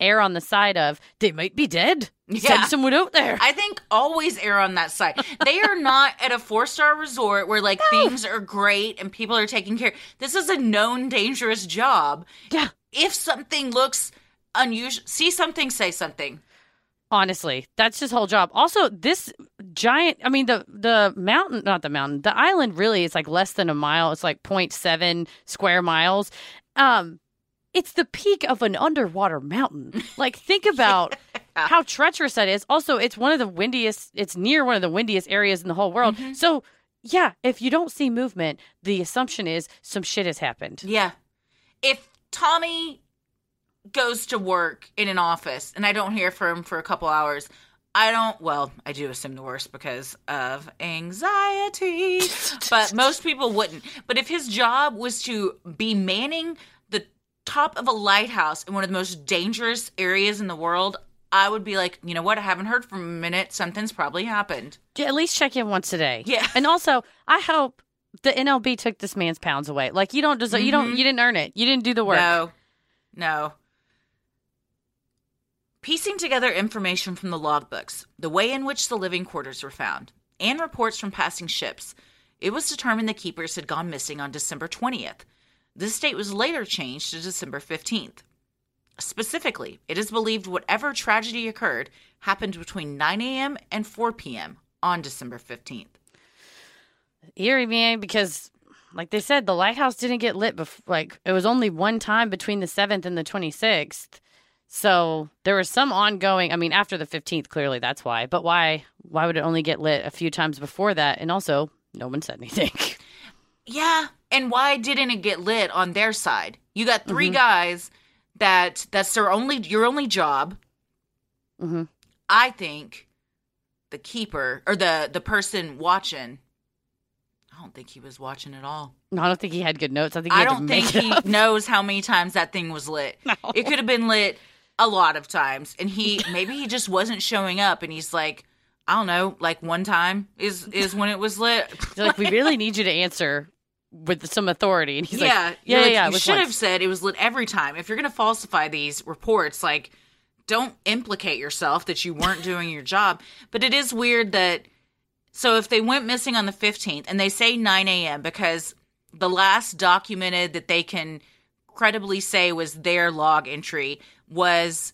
err on the side of they might be dead. Yeah. Send someone out there. I think always err on that side. They are not at a four star resort where like things are great and people are taking care. This is a known dangerous job. yeah, If something looks unusual, see something, say something. honestly, that's his whole job. Also, this giant. I mean, the the mountain, not the mountain, the island. Really, is like less than a mile. It's like 0.7 square miles. Um, it's the peak of an underwater mountain. Like, think about how treacherous that is. Also, it's one of the windiest. It's near one of the windiest areas in the whole world. Mhm. So, yeah, if you don't see movement, the assumption is some shit has happened. Yeah. If Tommy goes to work in an office and I don't hear from him for a couple hours, I don't, well, I do assume the worst because of anxiety, but most people wouldn't. But if his job was to be manning top of a lighthouse in one of the most dangerous areas in the world, I would be like, you know what? I haven't heard from a minute. Something's probably happened. Yeah, At least check in once a day. Yeah. And also, I hope the NLB took this man's pounds away. Like you don't deserve. You don't. Mhm. You didn't earn it. You didn't do the work. No, no. Piecing together information from the logbooks, the way in which the living quarters were found, and reports from passing ships, it was determined the keepers had gone missing on December 20th. This date was later changed to December 15th. Specifically, it is believed whatever tragedy occurred happened between 9 a.m. and 4 p.m. on December 15th. Eerie man, because like they said, the lighthouse didn't get lit. Before, like it was only one time between the seventh and the twenty sixth. So there was some ongoing. I mean, after the fifteenth, clearly that's why. But why? Why would it only get lit a few times before that? And also, no one said anything. Yeah, and why didn't it get lit on their side? You got 3 Mhm. guys that that's their only your only job. hmm I think the keeper or the the person watching. I don't think he was watching at all. No, I don't think he had good notes. I think he I don't think he up. knows how many times that thing was lit. No. It could have been lit a lot of times, and he maybe he just wasn't showing up, and he's like, I don't know, like one time is is when it was lit. Like, we really need you to answer with some authority. And he's yeah, like, you're yeah, like, yeah, You should once. have said it was lit every time. If you're going to falsify these reports, like, don't implicate yourself that you weren't doing your job. But it is weird that. So if they went missing on the 15th and they say 9 a.m. because the last documented that they can credibly say was their log entry was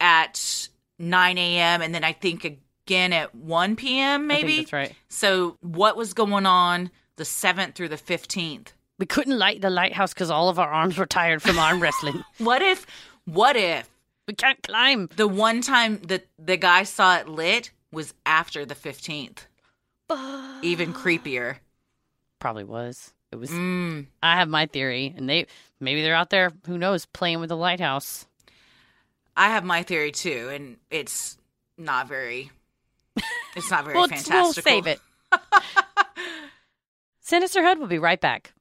at 9 a.m. and then I think again at 1 p.m. Maybe. that's right. So what was going on the 7th through the 15th? We couldn't light the lighthouse because all of our arms were tired from arm wrestling. What if, what if We can't climb. the one time that the guy saw it lit was after the 15th? Even creepier. Probably was. It was. Mm. I have my theory, and they maybe they're out there. Who knows? Playing with the lighthouse. I have my theory too, and it's not very, it's not very We'll, we'll save it. Sinisterhood will be right back.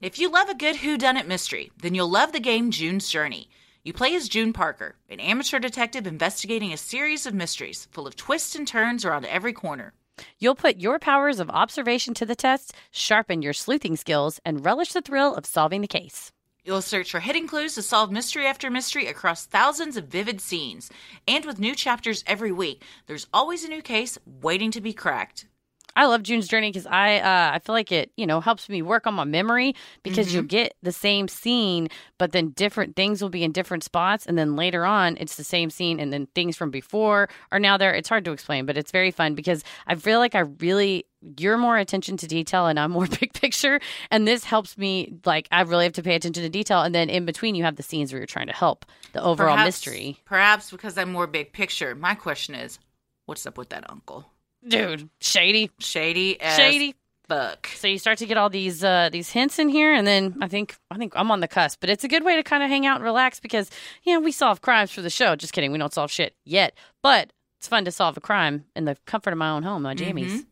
If you love a good whodunit mystery, then you'll love the game June's Journey. You play as June Parker, an amateur detective investigating a series of mysteries full of twists and turns around every corner. You'll put your powers of observation to the test, sharpen your sleuthing skills, and relish the thrill of solving the case. You'll search for hidden clues to solve mystery after mystery across thousands of vivid scenes. And with new chapters every week, there's always a new case waiting to be cracked. I love June's Journey because I uh, I feel like it you know helps me work on my memory because you'll get the same scene, but then different things will be in different spots, and then later on it's the same scene, and then things from before are now there. It's hard to explain, but it's very fun because I feel like I really you're more attention to detail and I'm more big picture, and this helps me like I really have to pay attention to detail, and then in between you have the scenes where you're trying to help the overall Perhaps- mystery, Perhaps because I'm more big picture. My question is, what's up with that uncle? Dude. Shady, Shady as shady. fuck. So you start to get all these uh, these hints in here, and then I think I think I'm on the cusp. But it's a good way to kind of hang out and relax because yeah, we solve crimes for the show. Just kidding, we don't solve shit yet, but it's fun to solve a crime in the comfort of my own home, my jammies. Mhm.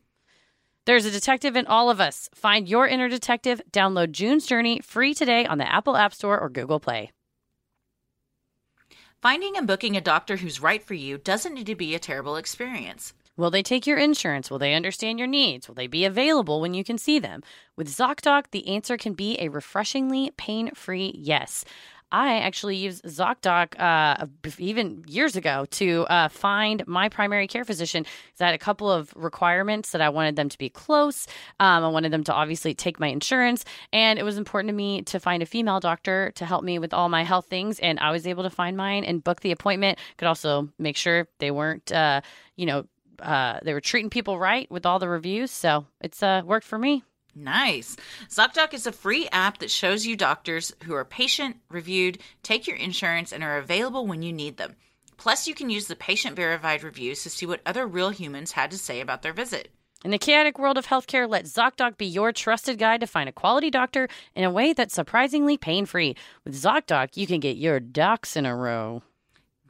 There's a detective in all of us. Find your inner detective. Download June's Journey free today on the Apple App Store or Google Play. Finding and booking a doctor who's right for you doesn't need to be a terrible experience. Will they take your insurance? Will they understand your needs? Will they be available when you can see them? With ZocDoc, the answer can be a refreshingly pain free yes. I actually used ZocDoc uh, even years ago to uh, find my primary care physician I had a couple of requirements that I wanted them to be close. Um, I wanted them to obviously take my insurance, and it was important to me to find a female doctor to help me with all my health things. And I was able to find mine and book the appointment. Could also make sure they weren't, uh, you know, uh, they were treating people right with all the reviews, so it's uh, worked for me. Nice. ZocDoc is a free app that shows you doctors who are patient, reviewed, take your insurance, and are available when you need them. Plus, you can use the patient verified reviews to see what other real humans had to say about their visit. In the chaotic world of healthcare, let ZocDoc be your trusted guide to find a quality doctor in a way that's surprisingly pain free. With ZocDoc, you can get your docs in a row.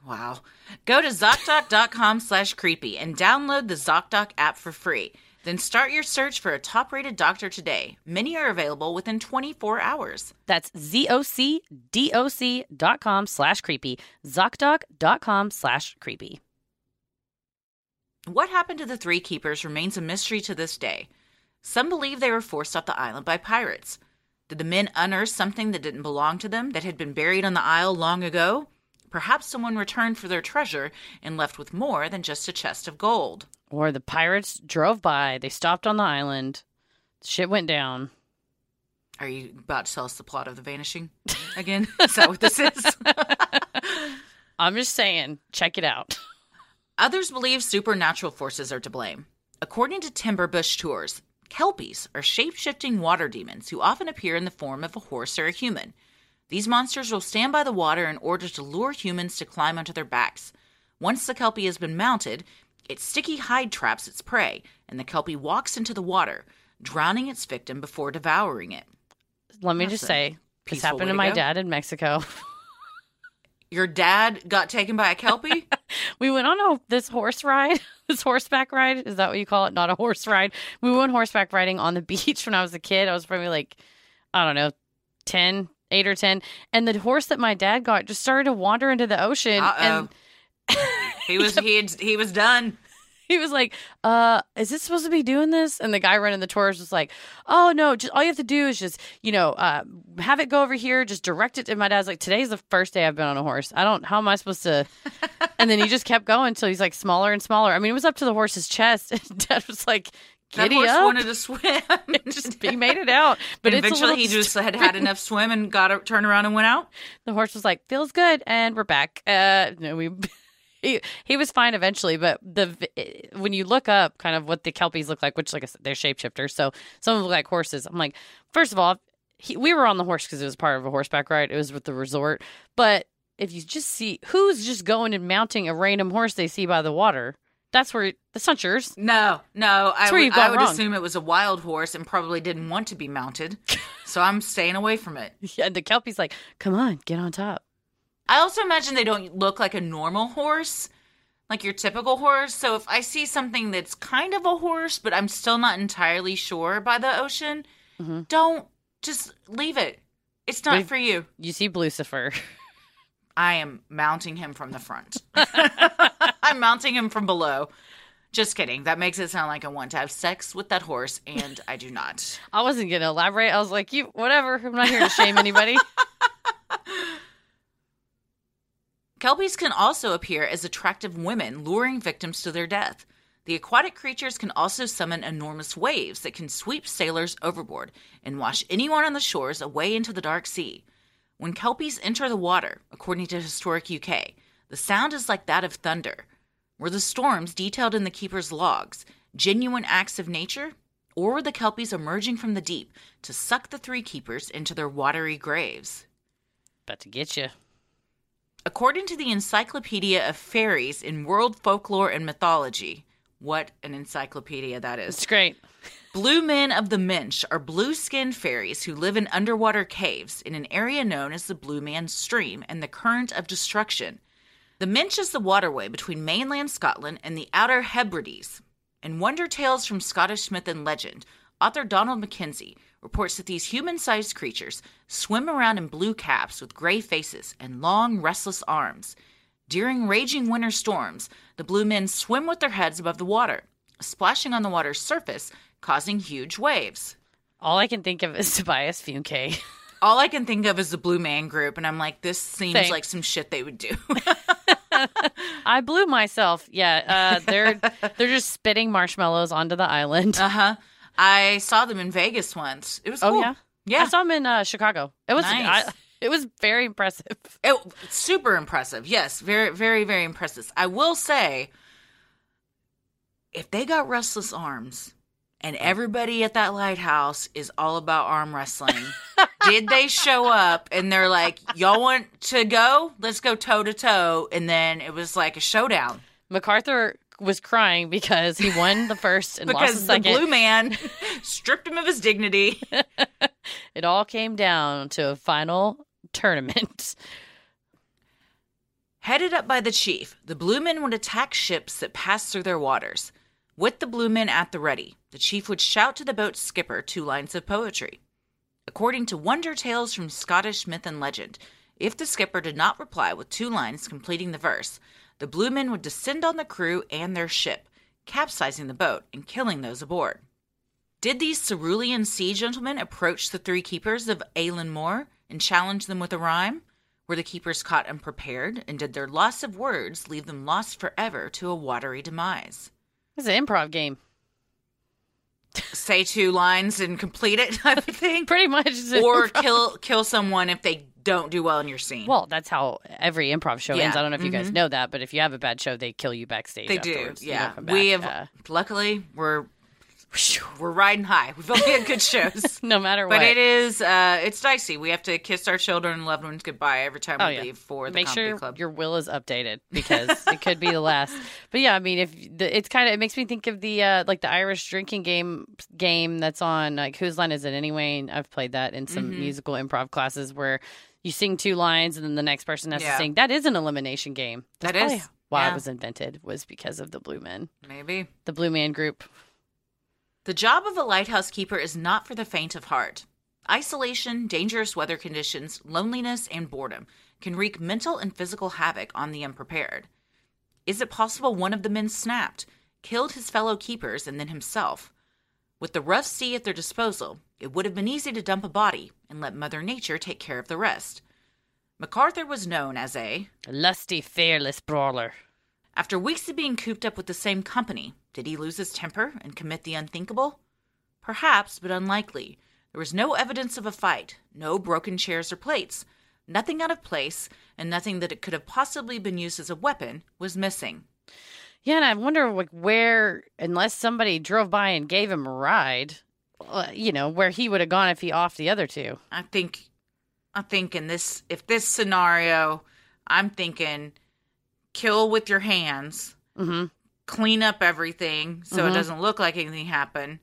Wow. Go to ZocDoc.com slash creepy and download the ZocDoc app for free. Then start your search for a top rated doctor today. Many are available within 24 hours. That's zocdoc.com slash creepy. ZocDoc.com slash creepy. What happened to the three keepers remains a mystery to this day. Some believe they were forced off the island by pirates. Did the men unearth something that didn't belong to them, that had been buried on the isle long ago? Perhaps someone returned for their treasure and left with more than just a chest of gold. Or the pirates drove by, they stopped on the island, shit went down. Are you about to tell us the plot of The Vanishing again? is that what this is? I'm just saying, check it out. Others believe supernatural forces are to blame. According to Timberbush Tours, Kelpies are shape shifting water demons who often appear in the form of a horse or a human. These monsters will stand by the water in order to lure humans to climb onto their backs. Once the Kelpie has been mounted, its sticky hide traps its prey, and the Kelpie walks into the water, drowning its victim before devouring it. Let me That's just say, this happened to my go. dad in Mexico. Your dad got taken by a Kelpie? we went on a, this horse ride, this horseback ride. Is that what you call it? Not a horse ride. We went horseback riding on the beach when I was a kid. I was probably like, I don't know, 10, 8 or 10. And the horse that my dad got just started to wander into the ocean. Uh-oh. And He was he had, he was done. he was like, uh, is this supposed to be doing this? And the guy running the tours was like, oh, no, just all you have to do is just, you know, uh, have it go over here, just direct it. And my dad's like, today's the first day I've been on a horse. I don't, how am I supposed to? and then he just kept going until he's like smaller and smaller. I mean, it was up to the horse's chest. And dad was like, That giddy horse up. wanted to swim. And just, he made it out. But eventually, he just had had enough swim and got to turn around and went out. the horse was like feels good and we're back uh no we he, he was fine eventually but the when you look up kind of what the kelpies look like which like i said they're shapeshifters so some of them look like horses i'm like first of all he, we were on the horse because it was part of a horseback ride it was with the resort but if you just see who's just going and mounting a random horse they see by the water that's where that's not yours No, no. I where would, you've I would wrong. assume it was a wild horse and probably didn't want to be mounted. so I'm staying away from it. yeah the kelpie's like come on get on top I also imagine they don't look like a normal horse, like your typical horse. So if I see something that's kind of a horse, but I'm still not entirely sure by the ocean, Mhm. don't just leave it. It's not for you. you see lucifer I am mounting him from the front. I'm mounting him from below. Just kidding. That makes it sound like I want to have sex with that horse, and I do not. I wasn't gonna elaborate. I was like, you whatever. I'm not here to shame anybody. Kelpies can also appear as attractive women, luring victims to their death. The aquatic creatures can also summon enormous waves that can sweep sailors overboard and wash anyone on the shores away into the dark sea. When Kelpies enter the water, according to Historic UK, the sound is like that of thunder. Were the storms detailed in the keeper's logs genuine acts of nature, or were the Kelpies emerging from the deep to suck the three keepers into their watery graves? About to get you. According to the Encyclopedia of Fairies in World Folklore and Mythology, what an encyclopedia that is. It's great. Blue men of the Minch are blue skinned fairies who live in underwater caves in an area known as the Blue Man Stream and the Current of Destruction. The Minch is the waterway between mainland Scotland and the Outer Hebrides. In Wonder Tales from Scottish Myth and Legend, author Donald Mackenzie reports that these human sized creatures swim around in blue caps with gray faces and long, restless arms. During raging winter storms, the blue men swim with their heads above the water, splashing on the water's surface, causing huge waves. All I can think of is Tobias Funke. All I can think of is the Blue Man Group, and I'm like, this seems Same. like some shit they would do. I blew myself. Yeah, uh, they're they're just spitting marshmallows onto the island. uh huh. I saw them in Vegas once. It was oh cool. yeah, Yeah. I saw them in uh, Chicago. It was Nice. I, it was very impressive. It, super impressive. Yes, very, very, very impressive. I will say, if they got restless arms and mm. everybody at that lighthouse is all about arm wrestling, did they show up and they're like, y'all want to go? Let's go toe to toe. And then it was like a showdown MacArthur was crying because he won the first and lost the because the blue man stripped him of his dignity. it all came down to a final tournament. Headed up by the chief, the Blue Men would attack ships that passed through their waters. With the Blue Men at the ready, the chief would shout to the boat's skipper two lines of poetry. According to wonder tales from Scottish myth and legend, if the skipper did not reply with two lines completing the verse, the Blue Men would descend on the crew and their ship, capsizing the boat and killing those aboard. Did these cerulean sea gentlemen approach the three keepers of Eilean and challenge them with a rhyme? Were the keepers caught unprepared, and did their loss of words leave them lost forever to a watery demise? It's an improv game. Say two lines and complete it, type of thing, Pretty much. or improv- kill kill someone if they don't do well in your scene. Well, that's how every improv show ends. I don't know if you guys mhm. know that, but if you have a bad show, they kill you backstage. they do, afterwards. You yeah. We have luckily we're we're riding high. We've only had good shows. No matter what. But it is, uh, it's dicey. We have to kiss our children and loved ones goodbye every time Oh, we yeah. leave for the Make comedy sure club. your will is updated because it could be the last. But yeah, I mean, if the, it's kind of it makes me think of the uh, like the Irish drinking game game that's on like whose line is it anyway? And I've played that in some Mhm. musical improv classes where you sing two lines and then the next person has Yeah. to sing. That is an elimination game. That's That is, why yeah. it was invented was because of the Blue Men, Maybe. the Blue Man Group. The job of a lighthouse keeper is not for the faint of heart. Isolation, dangerous weather conditions, loneliness, and boredom can wreak mental and physical havoc on the unprepared. Is it possible one of the men snapped, killed his fellow keepers, and then himself? With the rough sea at their disposal, it would have been easy to dump a body and let Mother Nature take care of the rest. MacArthur was known as a lusty, fearless brawler. after weeks of being cooped up with the same company, did he lose his temper and commit the unthinkable? Perhaps, but unlikely. There was no evidence of a fight, no broken chairs or plates. Nothing out of place, and nothing that it could have possibly been used as a weapon was missing. Yeah, and I wonder like where, unless somebody drove by and gave him a ride, uh, you know, where he would have gone if he offed the other two. I think, I think in this, if this scenario, I'm thinking, kill with your hands, Mm-hmm. Clean up everything so it Mhm. doesn't look like anything happened.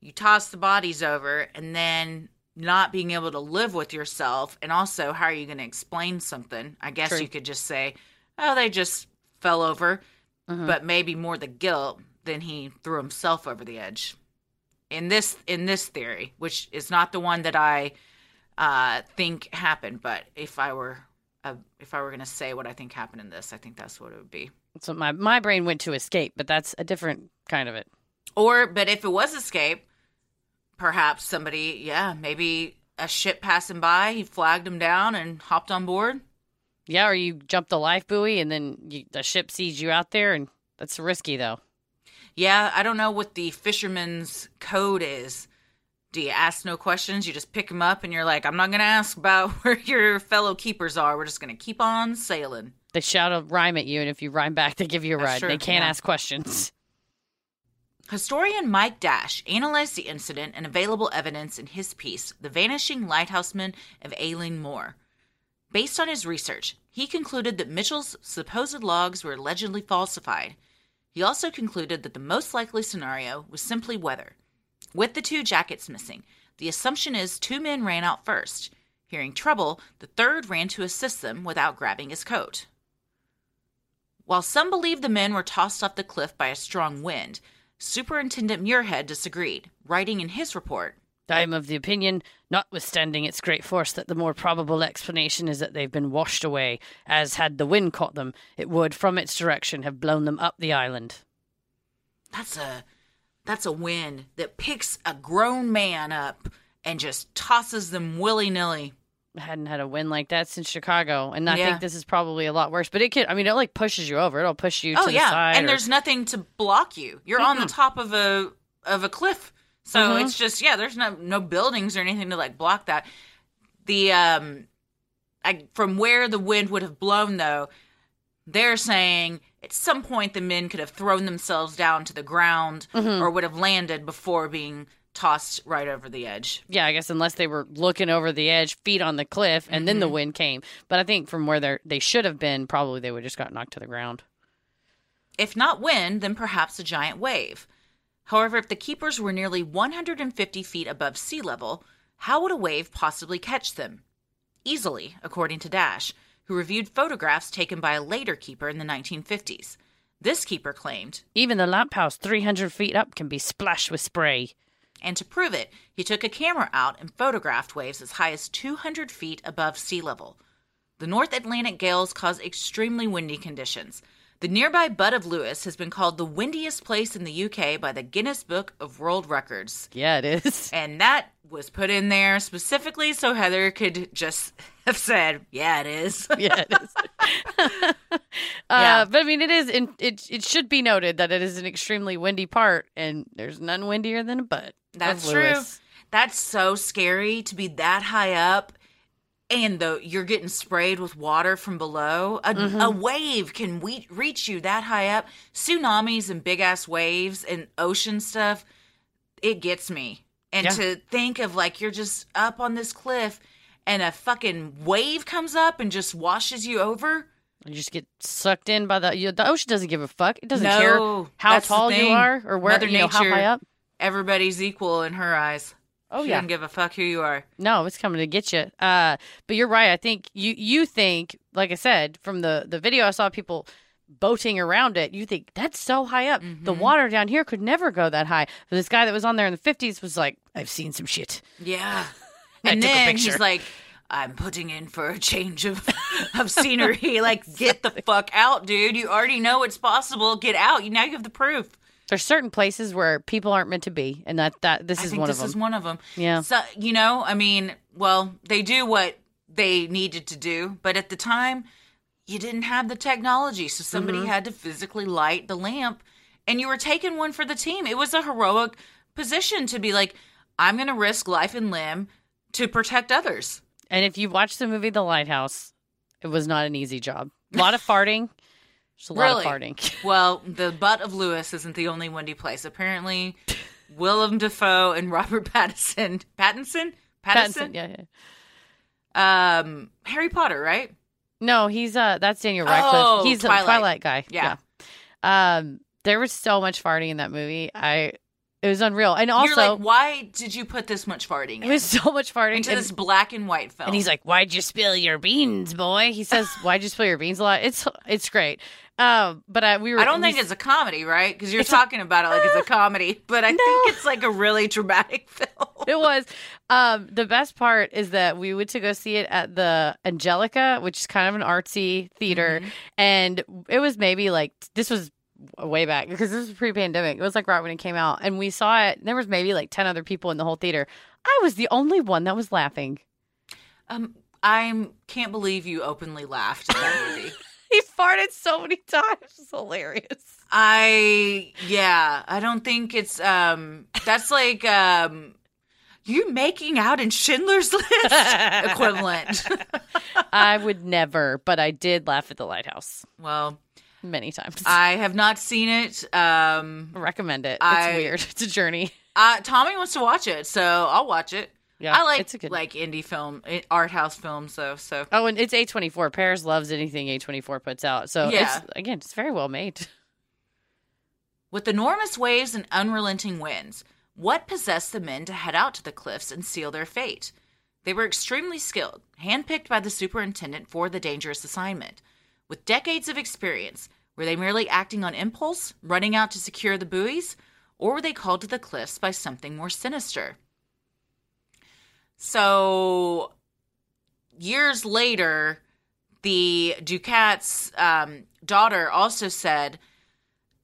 You toss the bodies over, and then not being able to live with yourself. And also, how are you going to explain something? I guess True. you could just say, oh, they just fell over, Mhm. but maybe more the guilt than he threw himself over the edge. In this in this theory, which is not the one that I uh, think happened, but if I were uh, if I were going to say what I think happened in this, I think that's what it would be. So my my brain went to escape, but that's a different kind of it. Or, but if it was escape, perhaps somebody, yeah, maybe a ship passing by, he flagged him down and hopped on board. Yeah, or you jump the life buoy and then you, the ship sees you out there, and that's risky though. Yeah, I don't know what the fisherman's code is. Do you ask no questions? You just pick him up and you're like, I'm not going to ask about where your fellow keepers are. We're just going to keep on sailing. They shout a rhyme at you, and if you rhyme back, they give you a That's ride. true, They can't yeah. ask questions. Historian Mike Dash analyzed the incident and available evidence in his piece, The Vanishing Lighthouseman of Eilean Mor. Based on his research, he concluded that Michell's supposed logs were allegedly falsified. He also concluded that the most likely scenario was simply weather. With the two jackets missing, the assumption is two men ran out first. Hearing trouble, the third ran to assist them without grabbing his coat. While some believe the men were tossed off the cliff by a strong wind, Superintendent Muirhead disagreed, writing in his report I am of the opinion, notwithstanding its great force, that the more probable explanation is that they've been washed away, as had the wind caught them, it would, from its direction, have blown them up the island. that's a that's a wind that picks a grown man up and just tosses them willy nilly. Hadn't had a win like that since Chicago, and I Yeah. think this is probably a lot worse. But it could, I mean, it like pushes you over. It'll push you Oh to the yeah, side. and or- there's nothing to block you. You're on the top of a of a cliff, so Mhm. it's just yeah. There's no no buildings or anything to like block that. The um, I from where the wind would have blown though, They're saying at some point the men could have thrown themselves down to the ground Mm-hmm. or would have landed before being tossed right over the edge. Yeah, I guess unless they were looking over the edge, feet on the cliff, and then the Mm-hmm. wind came. But I think from where they they should have been, probably they would just got knocked to the ground. If not wind, then perhaps a giant wave. However, if the keepers were nearly 150 feet above sea level, how would a wave possibly catch them? Easily, according to Dash, who reviewed photographs taken by a later keeper in the 1950s. This keeper claimed, Even the lamp house, three hundred feet up, can be splashed with spray. And to prove it, he took a camera out and photographed waves as high as 200 feet above sea level. The North Atlantic gales cause extremely windy conditions. The nearby Butt of Lewis has been called the windiest place in the UK by the Guinness Book of World Records. Yeah, it is. And that was put in there specifically so Heather could just have said, Yeah, it is. yeah, it is. uh, Yeah. But I mean, it is. In, it it should be noted that it is an extremely windy part, and there's none windier than a butt. That's true. That's so scary to be that high up and the you're getting sprayed with water from below. A, Mm-hmm. a wave can we, reach you that high up. Tsunamis and big ass waves and ocean stuff, it gets me. And Yeah. to think of like you're just up on this cliff and a fucking wave comes up and just washes you over. You just get sucked in by the you, the ocean. Doesn't give a fuck. It doesn't No, care how tall you are or where Mother you know how high up. Everybody's equal in her eyes. Oh she yeah. doesn't give a fuck who you are. No, it's coming to get you. Uh, but you're right. I think you you think, like I said, from the the video I saw people boating around it. You think that's so high up. Mm-hmm. The water down here could never go that high. But this guy that was on there in the 50s was like, I've seen some shit. Yeah. And then picture. he's like, I'm putting in for a change of, of scenery. like, get the fuck out, dude. You already know it's possible. Get out. You now you have the proof. There's certain places where people aren't meant to be, and that that this I is one this of them. This is one of them. Yeah. So, you know, I mean, well, they do what they needed to do, but at the time, you didn't have the technology. So somebody Mm-hmm. had to physically light the lamp, and you were taking one for the team. It was a heroic position to be like, I'm going to risk life and limb to protect others. And if you watch the movie The Lighthouse, it was not an easy job. A lot of farting. Just a lot Really? of farting. Well, the butt of Lewis isn't the only windy place. Apparently, Willem Dafoe and Robert Pattinson, Pattinson, Pattinson, Pattinson, yeah, yeah. um, Harry Potter, right? No, he's uh that's Daniel Radcliffe. Oh, he's Twilight. a Twilight guy. Yeah. Yeah. Um there was so much farting in that movie. I it was unreal. And also You're like, why did you put this much farting it in was so much farting. into and, this black and white film? and he's like, Why'd you spill your beans, boy? He says, Why'd you spill your beans a lot? It's it's great. Um but I we were I don't we think it's a comedy, right? Because you're It's a- talking about it like it's a comedy, but I No. think it's like a really dramatic film. it was um the best part is that we went to go see it at the Angelika which is kind of an artsy theater Mm-hmm. and it was maybe like this was way back because this was pre-pandemic. It was like right when it came out and we saw it there was maybe like 10 other people in the whole theater. I was the only one that was laughing. Um, I can't believe you openly laughed at that movie. he farted so many times. It's hilarious. I yeah, I don't think it's um that's like um you making out in Schindler's List equivalent. i would never but i did laugh at the lighthouse. Well, many times I have not seen it. Um recommend it it's I- weird it's a journey uh, Tommy wants to watch it, so I'll watch it. yeah I like it's a good like indie film, art house films though. So Oh, and it's A24. Paris loves anything A24 puts out. So Yeah. it's again, it's very well made. With enormous waves and unrelenting winds, what possessed the men to head out to the cliffs and seal their fate? They were extremely skilled, handpicked by the superintendent for the dangerous assignment. With decades of experience, were they merely acting on impulse, running out to secure the buoys, or were they called to the cliffs by something more sinister? So, years later, the Ducat's um, daughter also said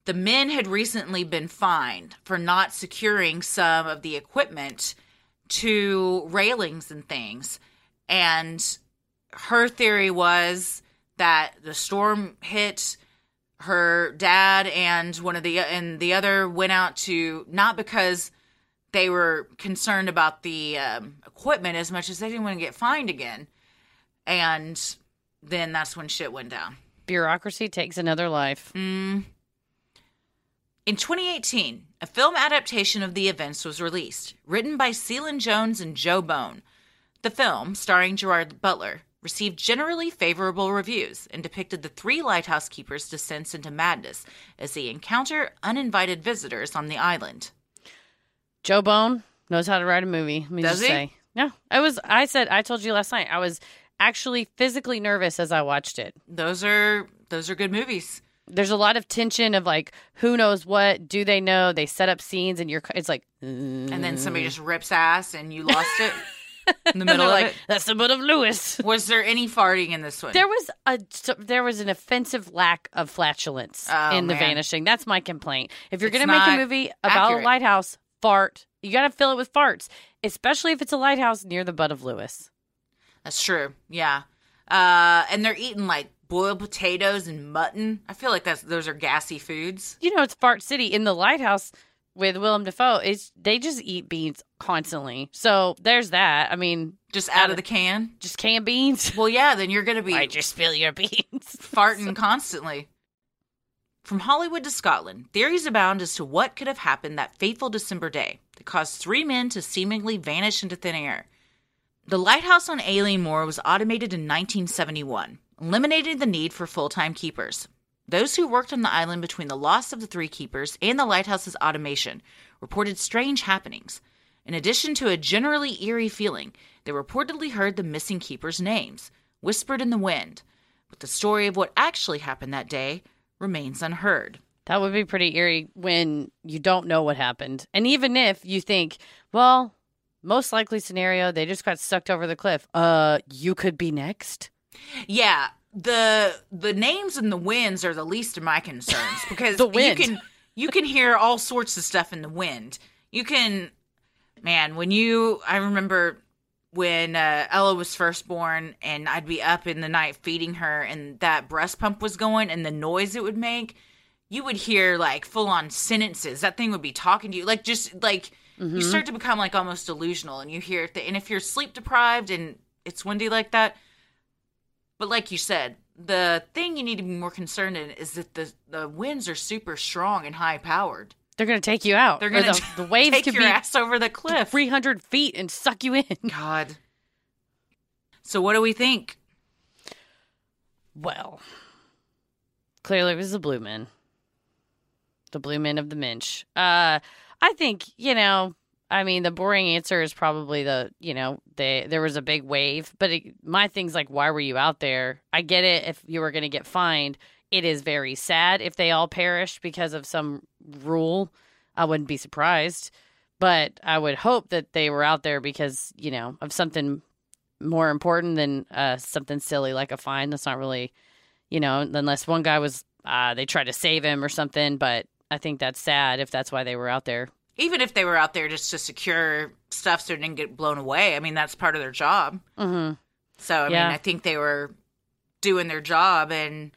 the men had recently been fined for not securing some of the equipment to railings and things. And her theory was that the storm hit her dad and one of the and the other went out to not because they were concerned about the um, equipment as much as they didn't want to get fined again. And then that's when shit went down. Bureaucracy takes another life. Mm. In 2018, a film adaptation of the events was released, written by Celyn Jones and Joe Bone. The film, starring Gerard Butler, received generally favorable reviews and depicted the three lighthouse keepers' descents into madness as they encounter uninvited visitors on the island. Joe Bone knows how to write a movie. Let me Does just he? say. Yeah. I was I said I told you last night, I was actually physically nervous as I watched it. Those are those are good movies. There's a lot of tension of like who knows what, do they know? They set up scenes and you're it's like And then somebody mm. just rips ass and you lost it in the middle of like it. that's the butt of Lewis. Was there any farting in this one? There was a there was an offensive lack of flatulence Oh, in The. Vanishing. That's my complaint. If you're going to make a movie about accurate. a lighthouse, fart. You got to fill it with farts, especially if it's a lighthouse near the butt of Lewis. That's true. Yeah. Uh, and they're eating like boiled potatoes and mutton. I feel like that's those are gassy foods. You know, it's Fart City in the lighthouse with Willem Dafoe. It's they just eat beans constantly. So there's that. I mean, Just out of the can. just canned beans. Well, yeah, then you're going to be I just spill your beans? farting constantly. From Hollywood to Scotland, theories abound as to what could have happened that fateful December day that caused three men to seemingly vanish into thin air. The lighthouse on Eilean Mor was automated in 1971, eliminating the need for full time keepers. Those who worked on the island between the loss of the three keepers and the lighthouse's automation reported strange happenings. In addition to a generally eerie feeling, they reportedly heard the missing keepers' names, whispered in the wind, but the story of what actually happened that day remains unheard. That would be pretty eerie when you don't know what happened. And even if you think, well, most likely scenario, they just got sucked over the cliff. Uh, you could be next. Yeah, the the names and the winds are the least of my concerns because The wind. you can you can hear all sorts of stuff in the wind. You can man, when you I remember when uh, Ella was first born and I'd be up in the night feeding her and that breast pump was going and the noise it would make, you would hear like full on sentences. That thing would be talking to you like just like you start to become like almost delusional and you hear it and if you're sleep deprived and it's windy like that but like you said, the thing you need to be more concerned in is that the the winds are super strong and high powered. They're going to take you out. They're gonna the, the waves take could your be ass over the cliff. 300 feet and suck you in. God. So what do we think? Well, clearly it was the Blue Men. The Blue Men of the Minch. Uh, I think, you know, I mean, the boring answer is probably the, you know, they, there was a big wave. But it, my thing's like, why were you out there? I get it if you were going to get fined. It is very sad if they all perished because of some rule. I wouldn't be surprised. But I would hope that they were out there because, you know, of something more important than uh, something silly like a fine. That's not really, you know, unless one guy was, uh, they tried to save him or something. But I think that's sad if that's why they were out there. Even if they were out there just to secure stuff so it didn't get blown away, I mean that's part of their job. hmm So I Yeah. mean, I think they were doing their job, and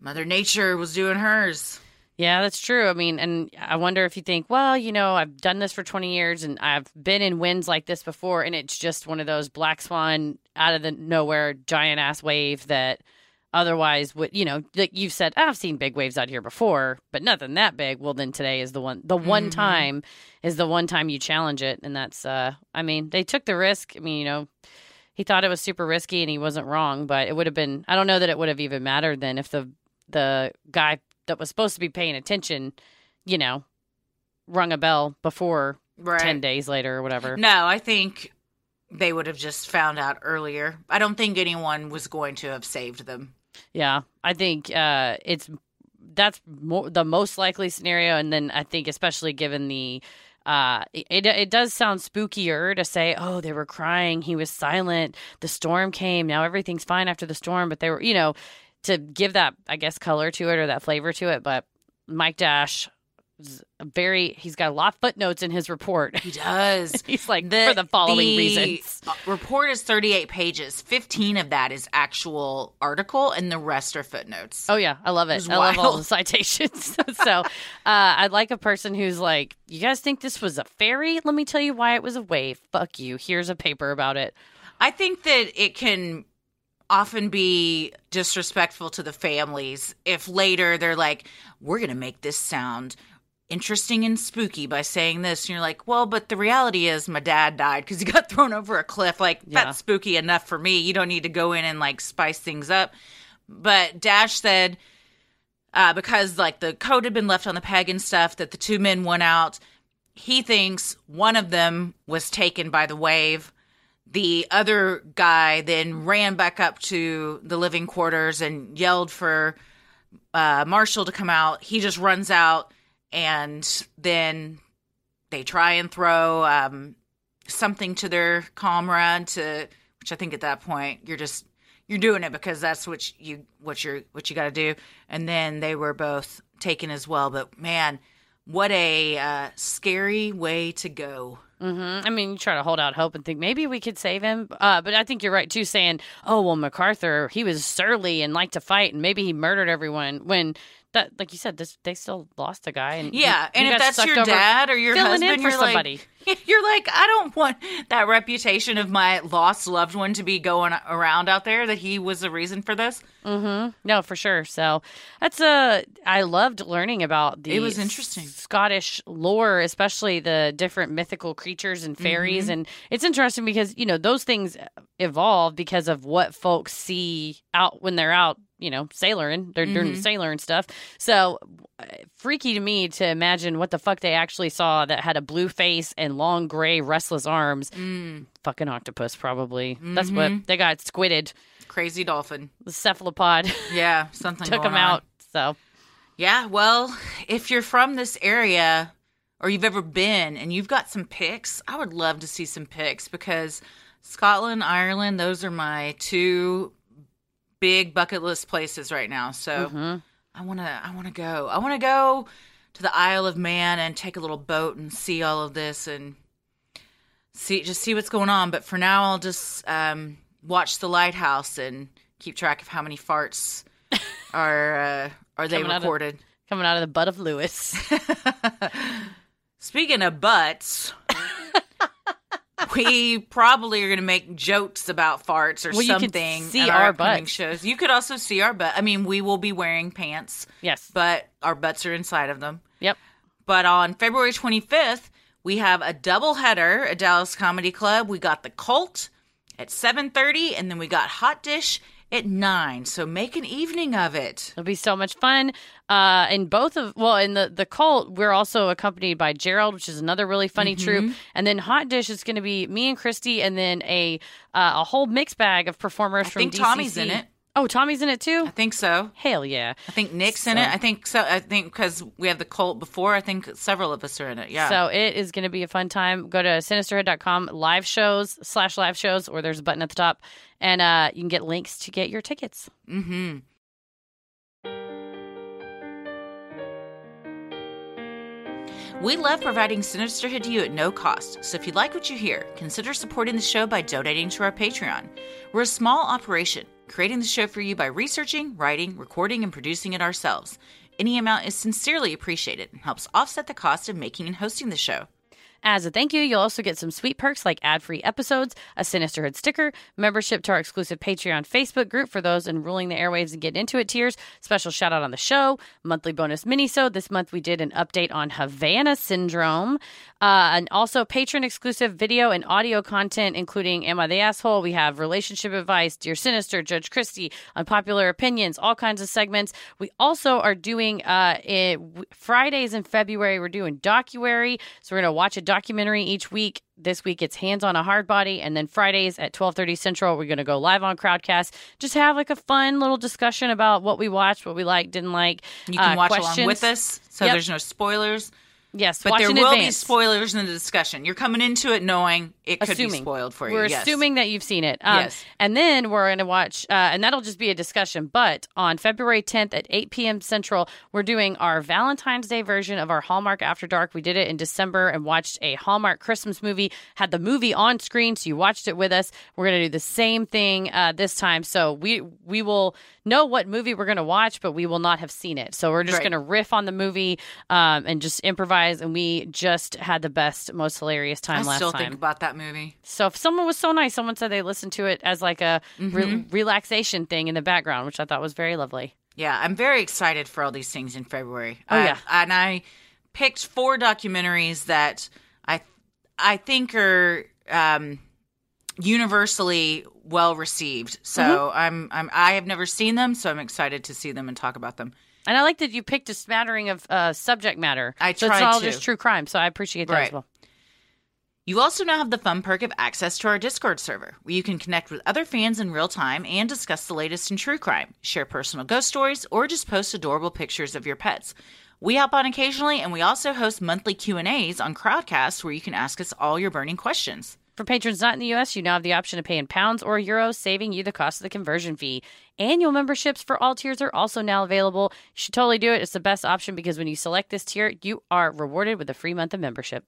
Mother Nature was doing hers. Yeah, that's true. I mean, and I wonder if you think, well, you know, I've done this for 20 years and I've been in winds like this before, and it's just one of those black swan out of the nowhere giant ass wave that otherwise would, you know, like you've said, I've seen big waves out here before, but nothing that big. Well, then today is the one, the one Mhm. time is the one time you challenge it. And that's, uh, I mean, they took the risk. I mean, you know, he thought it was super risky and he wasn't wrong, but it would have been, I don't know that it would have even mattered then if the, the guy that was supposed to be paying attention, you know, rung a bell before Right. 10 days later or whatever. No, I think they would have just found out earlier. I don't think anyone was going to have saved them. Yeah. I think uh, it's that's the most likely scenario. And then I think, especially given the, uh, it, it does sound spookier to say, oh, they were crying. He was silent. The storm came. Now everything's fine after the storm. But they were, you know, to give that, I guess, color to it or that flavor to it. But Mike Dash, very, he's got a lot of footnotes in his report. He does. He's like, for the following the reasons. uh, Report is 38 pages. 15 of that is actual article, and the rest are footnotes. Oh yeah, I love it. was I love all the citations. so uh, I'd like a person who's like, "You guys think this was a fairy? Let me tell you why it was a wave. Fuck you. Here's a paper about it." I think that it can often be disrespectful to the families if later they're like, we're going to make this sound interesting and spooky by saying this. And you're like, well, but the reality is my dad died because he got thrown over a cliff. Like, Yeah. that's spooky enough for me. You don't need to go in and like spice things up. But Dash said, uh, because like the code had been left on the peg and stuff, that the two men went out. He thinks one of them was taken by the wave. The other guy then ran back up to the living quarters and yelled for uh, Marshall to come out. He just runs out, and then they try and throw um, something to their comrade to, which I think at that point you're just you're doing it because that's what you what you're what you got to do. And then they were both taken as well. But man, what a uh, scary way to go. hmm I mean, you try to hold out hope and think maybe we could save him. Uh, but I think you're right too, saying, "Oh well, MacArthur, he was surly and liked to fight, and maybe he murdered everyone." When that, like you said, this they still lost a guy, and Yeah, and if that's your dad or your husband, you're somebody. like, you're like, I don't want that reputation of my lost loved one to be going around out there that he was the reason for this. Mm-hmm. No, for sure. So that's a. I loved learning about the. It was interesting. Scottish lore, especially the different mythical creatures and fairies, Mm-hmm. and it's interesting because you know those things evolve because of what folks see out when they're out. You know, sailoring. They're doing Mhm. sailor and stuff. So uh, freaky to me to imagine what the fuck they actually saw that had a blue face and long gray restless arms. Mm, Fucking octopus, probably. That's what Mhm. they got. Squidded. crazy dolphin. The cephalopod Yeah, something took him on. out. So. Yeah, well, if you're from this area or you've ever been and you've got some pics, I would love to see some pics because Scotland, Ireland, those are my two big bucket list places right now. So mhm. I want to I want to go. I want to go to the Isle of Man and take a little boat and see all of this and see just see what's going on, but for now I'll just um watch the lighthouse and keep track of how many farts are uh, are they Coming out of- recorded. coming out of the butt of Lewis. Speaking of butts, we probably are going to make jokes about farts or Well, you something. see at our upcoming butts. shows. You could also see our butt. I mean, we will be wearing pants, yes. but our butts are inside of them. Yep. But on February 25th, we have a double header at Dallas Comedy Club. We got the Cult at 7:30 and then we got Hot Dish at 9. So make an evening of it. It'll be so much fun. Uh, in both of well, in the the cult, we're also accompanied by Gerald, which is another really funny Mm-hmm. troupe, and then Hot Dish is going to be me and Christy, and then a uh, a whole mixed bag of performers I from think Tommy's in it. Oh, Tommy's in it too. I think so. Hell yeah! I think Nick's in it. I think so. I think because we have the Cult before, I think several of us are in it. Yeah. So it is going to be a fun time. Go to sinisterhood.com live shows slash live shows, or there's a button at the top, and uh, you can get links to get your tickets. mm-hmm. We love providing Sinisterhood to you at no cost, so if you like what you hear, consider supporting the show by donating to our Patreon. We're a small operation, creating the show for you by researching, writing, recording, and producing it ourselves. Any amount is sincerely appreciated and helps offset the cost of making and hosting the show. As a thank you, you'll also get some sweet perks like ad free episodes, a Sinisterhood sticker, membership to our exclusive Patreon Facebook group for those enrolling the airwaves and get into it tiers, special shout out on the show, monthly bonus mini minisode. This month we did an update on Havana syndrome, uh, and also patron exclusive video and audio content, including Am I the Asshole? We have relationship advice, Dear Sinister, Judge Christie, unpopular opinions, all kinds of segments. We also are doing uh, it, Fridays in February, we're doing docuary. So we're going to watch a each week. This week it's Hands on a Hard Body, and then Fridays at twelve thirty Central we're going to go live on Crowdcast. Just have like a fun little discussion about what we watched, what we liked, didn't like. You can uh, watch questions. along with us, so Yep. there's no spoilers. Yes, But there will be spoilers in the discussion. You're coming into it knowing it could be spoiled for you. We're yes. assuming that you've seen it. Um, Yes. And then we're going to watch, uh, and that'll just be a discussion. But on February 10th at 8 p.m. Central, we're doing our Valentine's Day version of our Hallmark After Dark. We did it in December and watched a Hallmark Christmas movie, had the movie on screen, so you watched it with us. We're going to do the same thing uh, this time. So we, we will know what movie we're going to watch, but we will not have seen it. So we're just Right. going to riff on the movie um, and just improvise guys, and we just had the best, most hilarious time I last still time. think about that movie. so if someone was so nice, someone said they listened to it as like a re- Mhm. relaxation thing in the background, which I thought was very lovely. Yeah, I'm very excited for all these things in February. Oh, yeah. and I picked four documentaries that I I think are um, universally well received. So Mm-hmm. I'm I'm I have never seen them, so I'm excited to see them and talk about them. And I like that you picked a smattering of uh, subject matter. I so it's tried not all to. just true crime. So I appreciate that as well. You also now have the fun perk of access to our Discord server, where you can connect with other fans in real time and discuss the latest in true crime, share personal ghost stories, or just post adorable pictures of your pets. We hop on occasionally, and we also host monthly Q and A's on Crowdcast, where you can ask us all your burning questions. For patrons not in the U.S., you now have the option to pay in pounds or euros, saving you the cost of the conversion fee. Annual memberships for all tiers are also now available. You should totally do it. It's the best option because when you select this tier, you are rewarded with a free month of membership.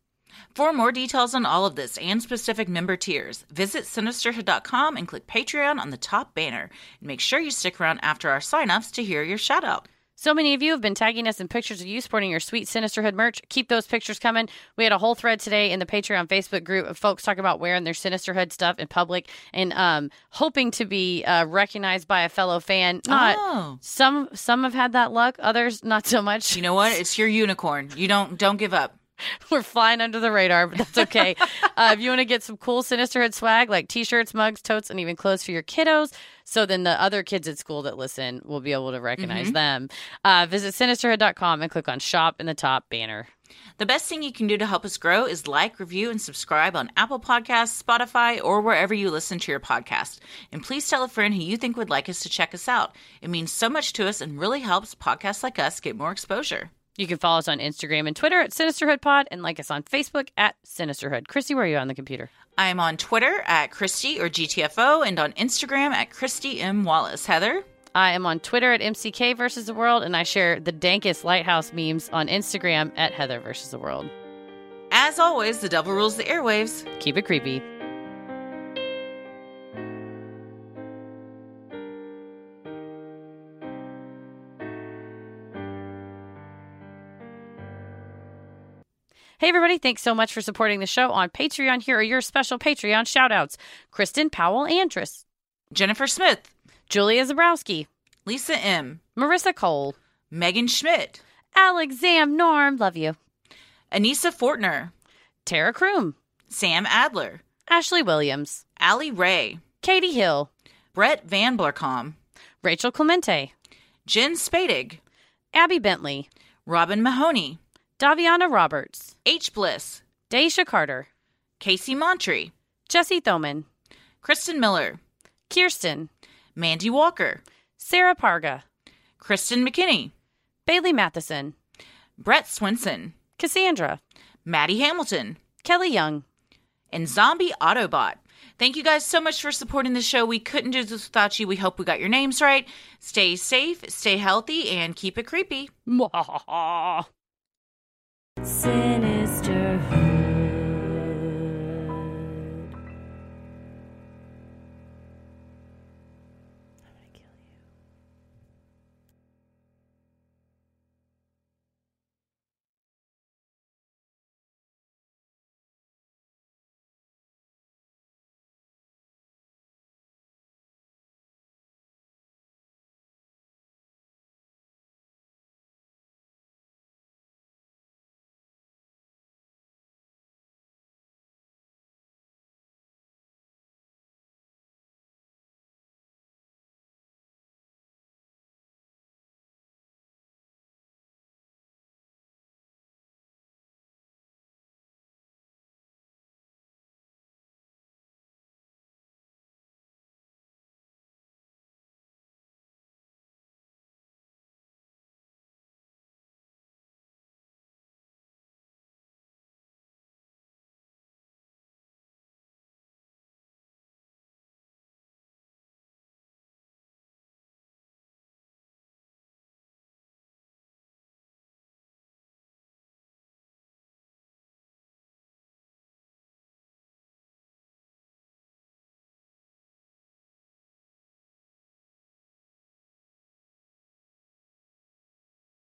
For more details on all of this and specific member tiers, visit sinisterhood.com and click Patreon on the top banner. And make sure you stick around after our signups to hear your shout out. So many of you have been tagging us in pictures of you sporting your sweet Sinisterhood merch. Keep those pictures coming. We had a whole thread today in the Patreon Facebook group of folks talking about wearing their Sinisterhood stuff in public and um, hoping to be uh, recognized by a fellow fan. Not oh. some some have had that luck, others not so much. You know what? It's your unicorn. You don't don't give up. We're flying under the radar, but that's okay. uh, if you want to get some cool Sinisterhood swag like t shirts, mugs, totes, and even clothes for your kiddos, so then the other kids at school that listen will be able to recognize them, uh, visit sinisterhood.com and click on shop in the top banner. The best thing you can do to help us grow is like, review, and subscribe on Apple Podcasts, Spotify, or wherever you listen to your podcast. And please tell a friend who you think would like us to check us out. It means so much to us and really helps podcasts like us get more exposure. You can follow us on Instagram and Twitter at Sinisterhood Pod and like us on Facebook at Sinisterhood. Christy, where are you on the computer? I am on Twitter at Christy or GTFO and on Instagram at Christy M. Wallace. Heather? I am on Twitter at MCK versus the world, and I share the dankest lighthouse memes on Instagram at Heather versus the world. As always, the devil rules the airwaves. Keep it creepy. Hey, everybody. Thanks so much for supporting the show on Patreon. Here are your special Patreon shout outs Kristen Powell Andrus, Jennifer Smith, Julia Zabrowski, Lisa M., Marissa Cole, Megan Schmidt, Alex Zam Norm, love you, Anissa Fortner, Tara Kroom, Sam Adler, Ashley Williams, Allie Ray, Katie Hill, Brett Van Blarcom, Rachel Clemente, Jen Spadig, Abby Bentley, Robin Mahoney, Daviana Roberts, H. Bliss, Daisha Carter, Casey Montree, Jesse Thoman, Kristen Miller, Kirsten, Mandy Walker, Sarah Parga, Kristen McKinney, Bailey Matheson, Brett Swinson, Cassandra, Maddie Hamilton, Kelly Young, and Zombie Autobot. Thank you guys so much for supporting the show. We couldn't do this without you. We hope we got your names right. Stay safe, stay healthy, and keep it creepy. Sinisterhood.